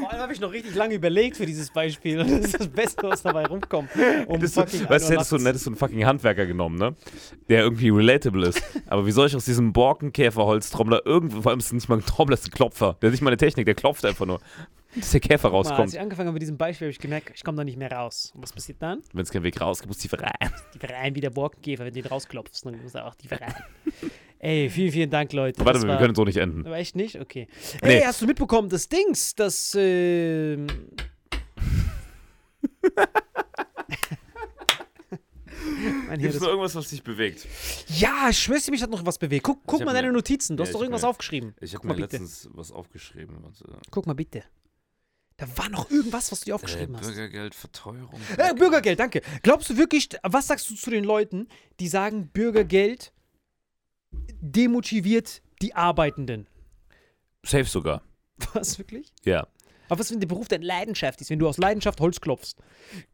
Vor allem habe ich noch richtig lange überlegt für dieses Beispiel. Und das ist das Beste, was dabei rumkommt. Um Hättest du, weißt du, hättest du, hättest du einen fucking Handwerker genommen, ne? Der irgendwie relatable ist. Aber wie soll ich aus diesem Borkenkäfer-Holztrommler irgendwo, vor allem ist es nicht mal ein Trommler, ist ein Klopfer. Der ist nicht mal eine Technik, der klopft einfach nur. Dass der Käfer Mal, als rauskommt. ich angefangen habe mit diesem Beispiel, habe ich gemerkt, ich komme da nicht mehr raus. Und was passiert dann? Wenn es keinen Weg raus gibt, muss tiefer rein. Die rein wie der Borkenkäfer, wenn du den rausklopfst, dann muss er auch tiefer rein. Ey, vielen, vielen Dank, Leute. Warte mal, wir können so nicht enden. Aber echt nicht? Okay. Nee. Ey, hast du mitbekommen, das Dings, das, ähm... mein Gibt es ist noch irgendwas, was dich bewegt? Ja, ich schwör's dir, mich hat noch was bewegt. Guck, guck mal deine mir- Notizen. Du Ja, hast doch irgendwas mir- aufgeschrieben. Ich habe mir letztens was aufgeschrieben. Warte. Guck mal bitte. Da war noch irgendwas, was du dir Äh, aufgeschrieben hast. Bürgergeldverteuerung. Äh, Bürgergeld, danke. Glaubst du wirklich, was sagst du zu den Leuten, die sagen, Bürgergeld demotiviert die Arbeitenden? Safe sogar. Was, wirklich? Ja. Aber was, wenn der Beruf deine Leidenschaft ist, wenn du aus Leidenschaft Holz klopfst?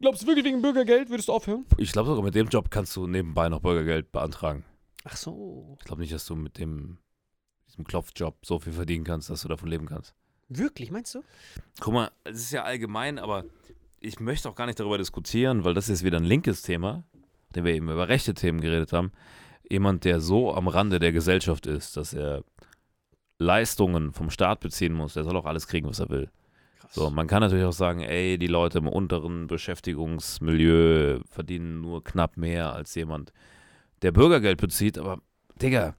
Glaubst du wirklich, wegen Bürgergeld würdest du aufhören? Ich glaube sogar, mit dem Job kannst du nebenbei noch Bürgergeld beantragen. Ach so. Ich glaube nicht, dass du mit dem diesem Klopfjob so viel verdienen kannst, dass du davon leben kannst. Wirklich, meinst du? Guck mal, es ist ja allgemein, aber ich möchte auch gar nicht darüber diskutieren, weil das ist wieder ein linkes Thema, denn wir eben über rechte Themen geredet haben. Jemand, der so am Rande der Gesellschaft ist, dass er Leistungen vom Staat beziehen muss, der soll auch alles kriegen, was er will. Krass. So, man kann natürlich auch sagen, ey, die Leute im unteren Beschäftigungsmilieu verdienen nur knapp mehr als jemand, der Bürgergeld bezieht, aber Digga,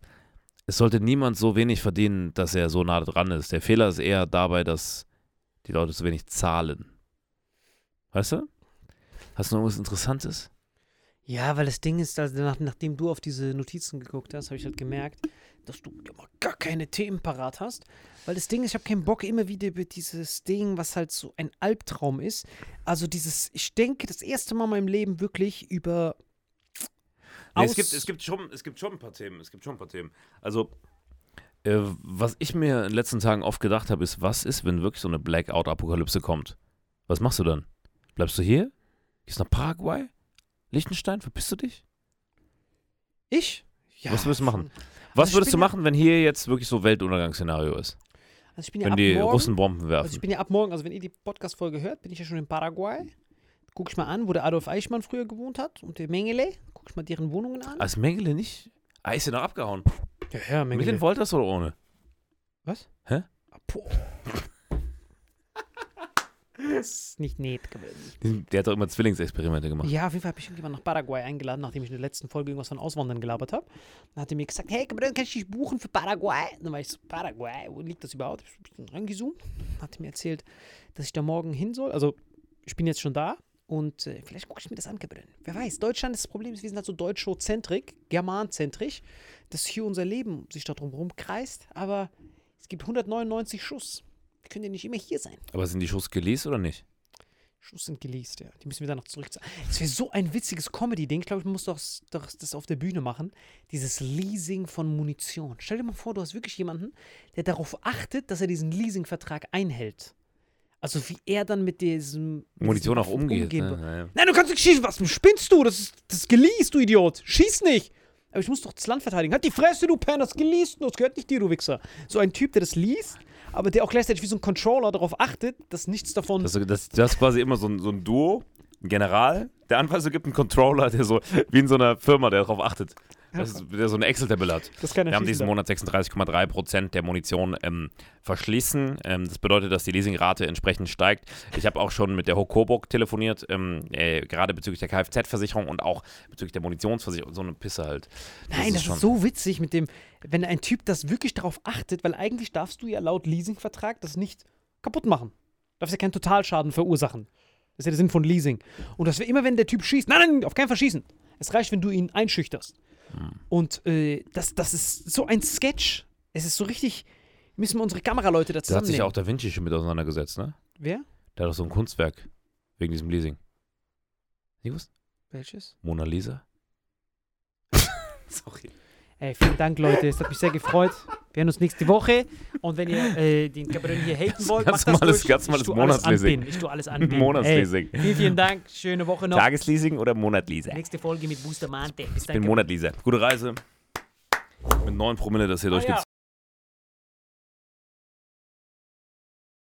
es sollte niemand so wenig verdienen, dass er so nah dran ist. Der Fehler ist eher dabei, dass die Leute so wenig zahlen. Weißt du? Hast du noch irgendwas Interessantes? Ja, weil das Ding ist, also nach, nachdem du auf diese Notizen geguckt hast, habe ich halt gemerkt, dass du gar keine Themen parat hast. Weil das Ding ist, ich habe keinen Bock immer wieder über dieses Ding, was halt so ein Albtraum ist. Also dieses, ich denke das erste Mal in meinem Leben wirklich über Nee, es, gibt, es, gibt schon, es gibt schon ein paar Themen. Es gibt schon ein paar Themen. Also, äh, was ich mir in den letzten Tagen oft gedacht habe, ist, was ist, wenn wirklich so eine Blackout-Apokalypse kommt? Was machst du dann? Bleibst du hier? Gehst nach Paraguay? Liechtenstein? Verpisst du dich? ich. Ja, Was würdest du machen? Was Also würdest du machen, wenn hier jetzt wirklich so Weltuntergangsszenario ist? Also ich bin ja Wenn ab die morgen, Russen Bomben werfen? Also ich bin ja ab morgen, also wenn ihr die Podcast-Folge hört, bin ich ja schon in Paraguay. Guck ich mal an, wo der Adolf Eichmann früher gewohnt hat und der Mengele. Guck ich mal deren Wohnungen an. Als Mengele nicht? Ah, ist ja noch abgehauen. ja, ja, Mit den Wolters oder ohne? Was? Hä? Ah, Boah. Das ist nicht nett gewesen. Der hat doch immer Zwillingsexperimente gemacht. Ja, auf jeden Fall habe ich irgendjemand nach Paraguay eingeladen, nachdem ich in der letzten Folge irgendwas von Auswandern gelabert habe. Dann hat er mir gesagt, hey, kann ich dich buchen für Paraguay? Dann war ich so, Paraguay, wo liegt das überhaupt? Ich bin rangezoomt. Dann hat er mir erzählt, dass ich da morgen hin soll. Also, ich bin jetzt schon da und äh, vielleicht gucke ich mir das an, Gabriel. Wer weiß, Deutschland ist das Problem, wir sind halt so deutschozentrik, germanzentrisch, dass hier unser Leben sich da herum kreist, aber es gibt 199 Schuss. Wir können ja nicht immer hier sein. Aber sind die Schuss geleast oder nicht? Schuss sind geleast, ja. Die müssen wir dann noch zurückzahlen. Das wäre so ein witziges Comedy-Ding. Ich glaube, man muss doch, doch das auf der Bühne machen. Dieses Leasing von Munition. Stell dir mal vor, du hast wirklich jemanden, der darauf achtet, dass er diesen Leasingvertrag einhält. Also wie er dann mit diesem mit Munition auch umgeht. umgehen Ne? wird. Ja, ja. Nein, du kannst nicht schießen. Was spinnst du? Das ist, das ist geleast, du Idiot. Schieß nicht. Aber ich muss doch das Land verteidigen. Halt die Fresse, du Penner. Das geleast. Das gehört nicht dir, du Wichser. So ein Typ, der das liest, aber der auch gleichzeitig wie so ein Controller darauf achtet, dass nichts davon Das, das, das ist quasi immer so ein, so ein Duo, ein General, der Anweisung gibt, einen Controller, der so, wie in so einer Firma, der darauf achtet. Das ist wieder so eine Excel-Tabelle hat. Das Wir haben diesen Monat 36,3% der Munition ähm, verschließen. Ähm, das bedeutet, dass die Leasingrate entsprechend steigt. Ich habe auch schon mit der Hokoburg telefoniert, ähm, äh, gerade bezüglich der Kfz-Versicherung und auch bezüglich der Munitionsversicherung. So eine Pisse halt. Nein, das ist so witzig mit dem, wenn ein Typ das wirklich darauf achtet, weil eigentlich darfst du ja laut Leasingvertrag das nicht kaputt machen. Du darfst ja keinen Totalschaden verursachen. Das ist ja der Sinn von Leasing. Und das wäre immer, wenn der Typ schießt. Nein, nein, auf keinen Fall schießen. Es reicht, wenn du ihn einschüchterst. Und äh, das, das ist so ein Sketch. Es ist so richtig. Müssen wir unsere Kameraleute dazu Da hat sich auch Da Vinci schon mit auseinandergesetzt, ne? Wer? Der hat doch so ein Kunstwerk wegen diesem Leasing. Sie gewusst? Welches? Mona Lisa? Sorry. Ey, vielen Dank, Leute. Es hat mich sehr gefreut. Wir hören uns nächste Woche. Und wenn ihr äh, den Cabaret hier haten wollt, macht das durch. ganz Ich tu alles Monatsleasing. Ich tue alles anbinden. Monatsleasing. Ey, vielen, vielen Dank. Schöne Woche noch. Tagesleasing oder Monatleasing? Nächste Folge mit Bustamante. Bis Ich dann. bin Monatleaser. Gute Reise. Mit 9 Promille, das hier Ah, ja. durchgezogen.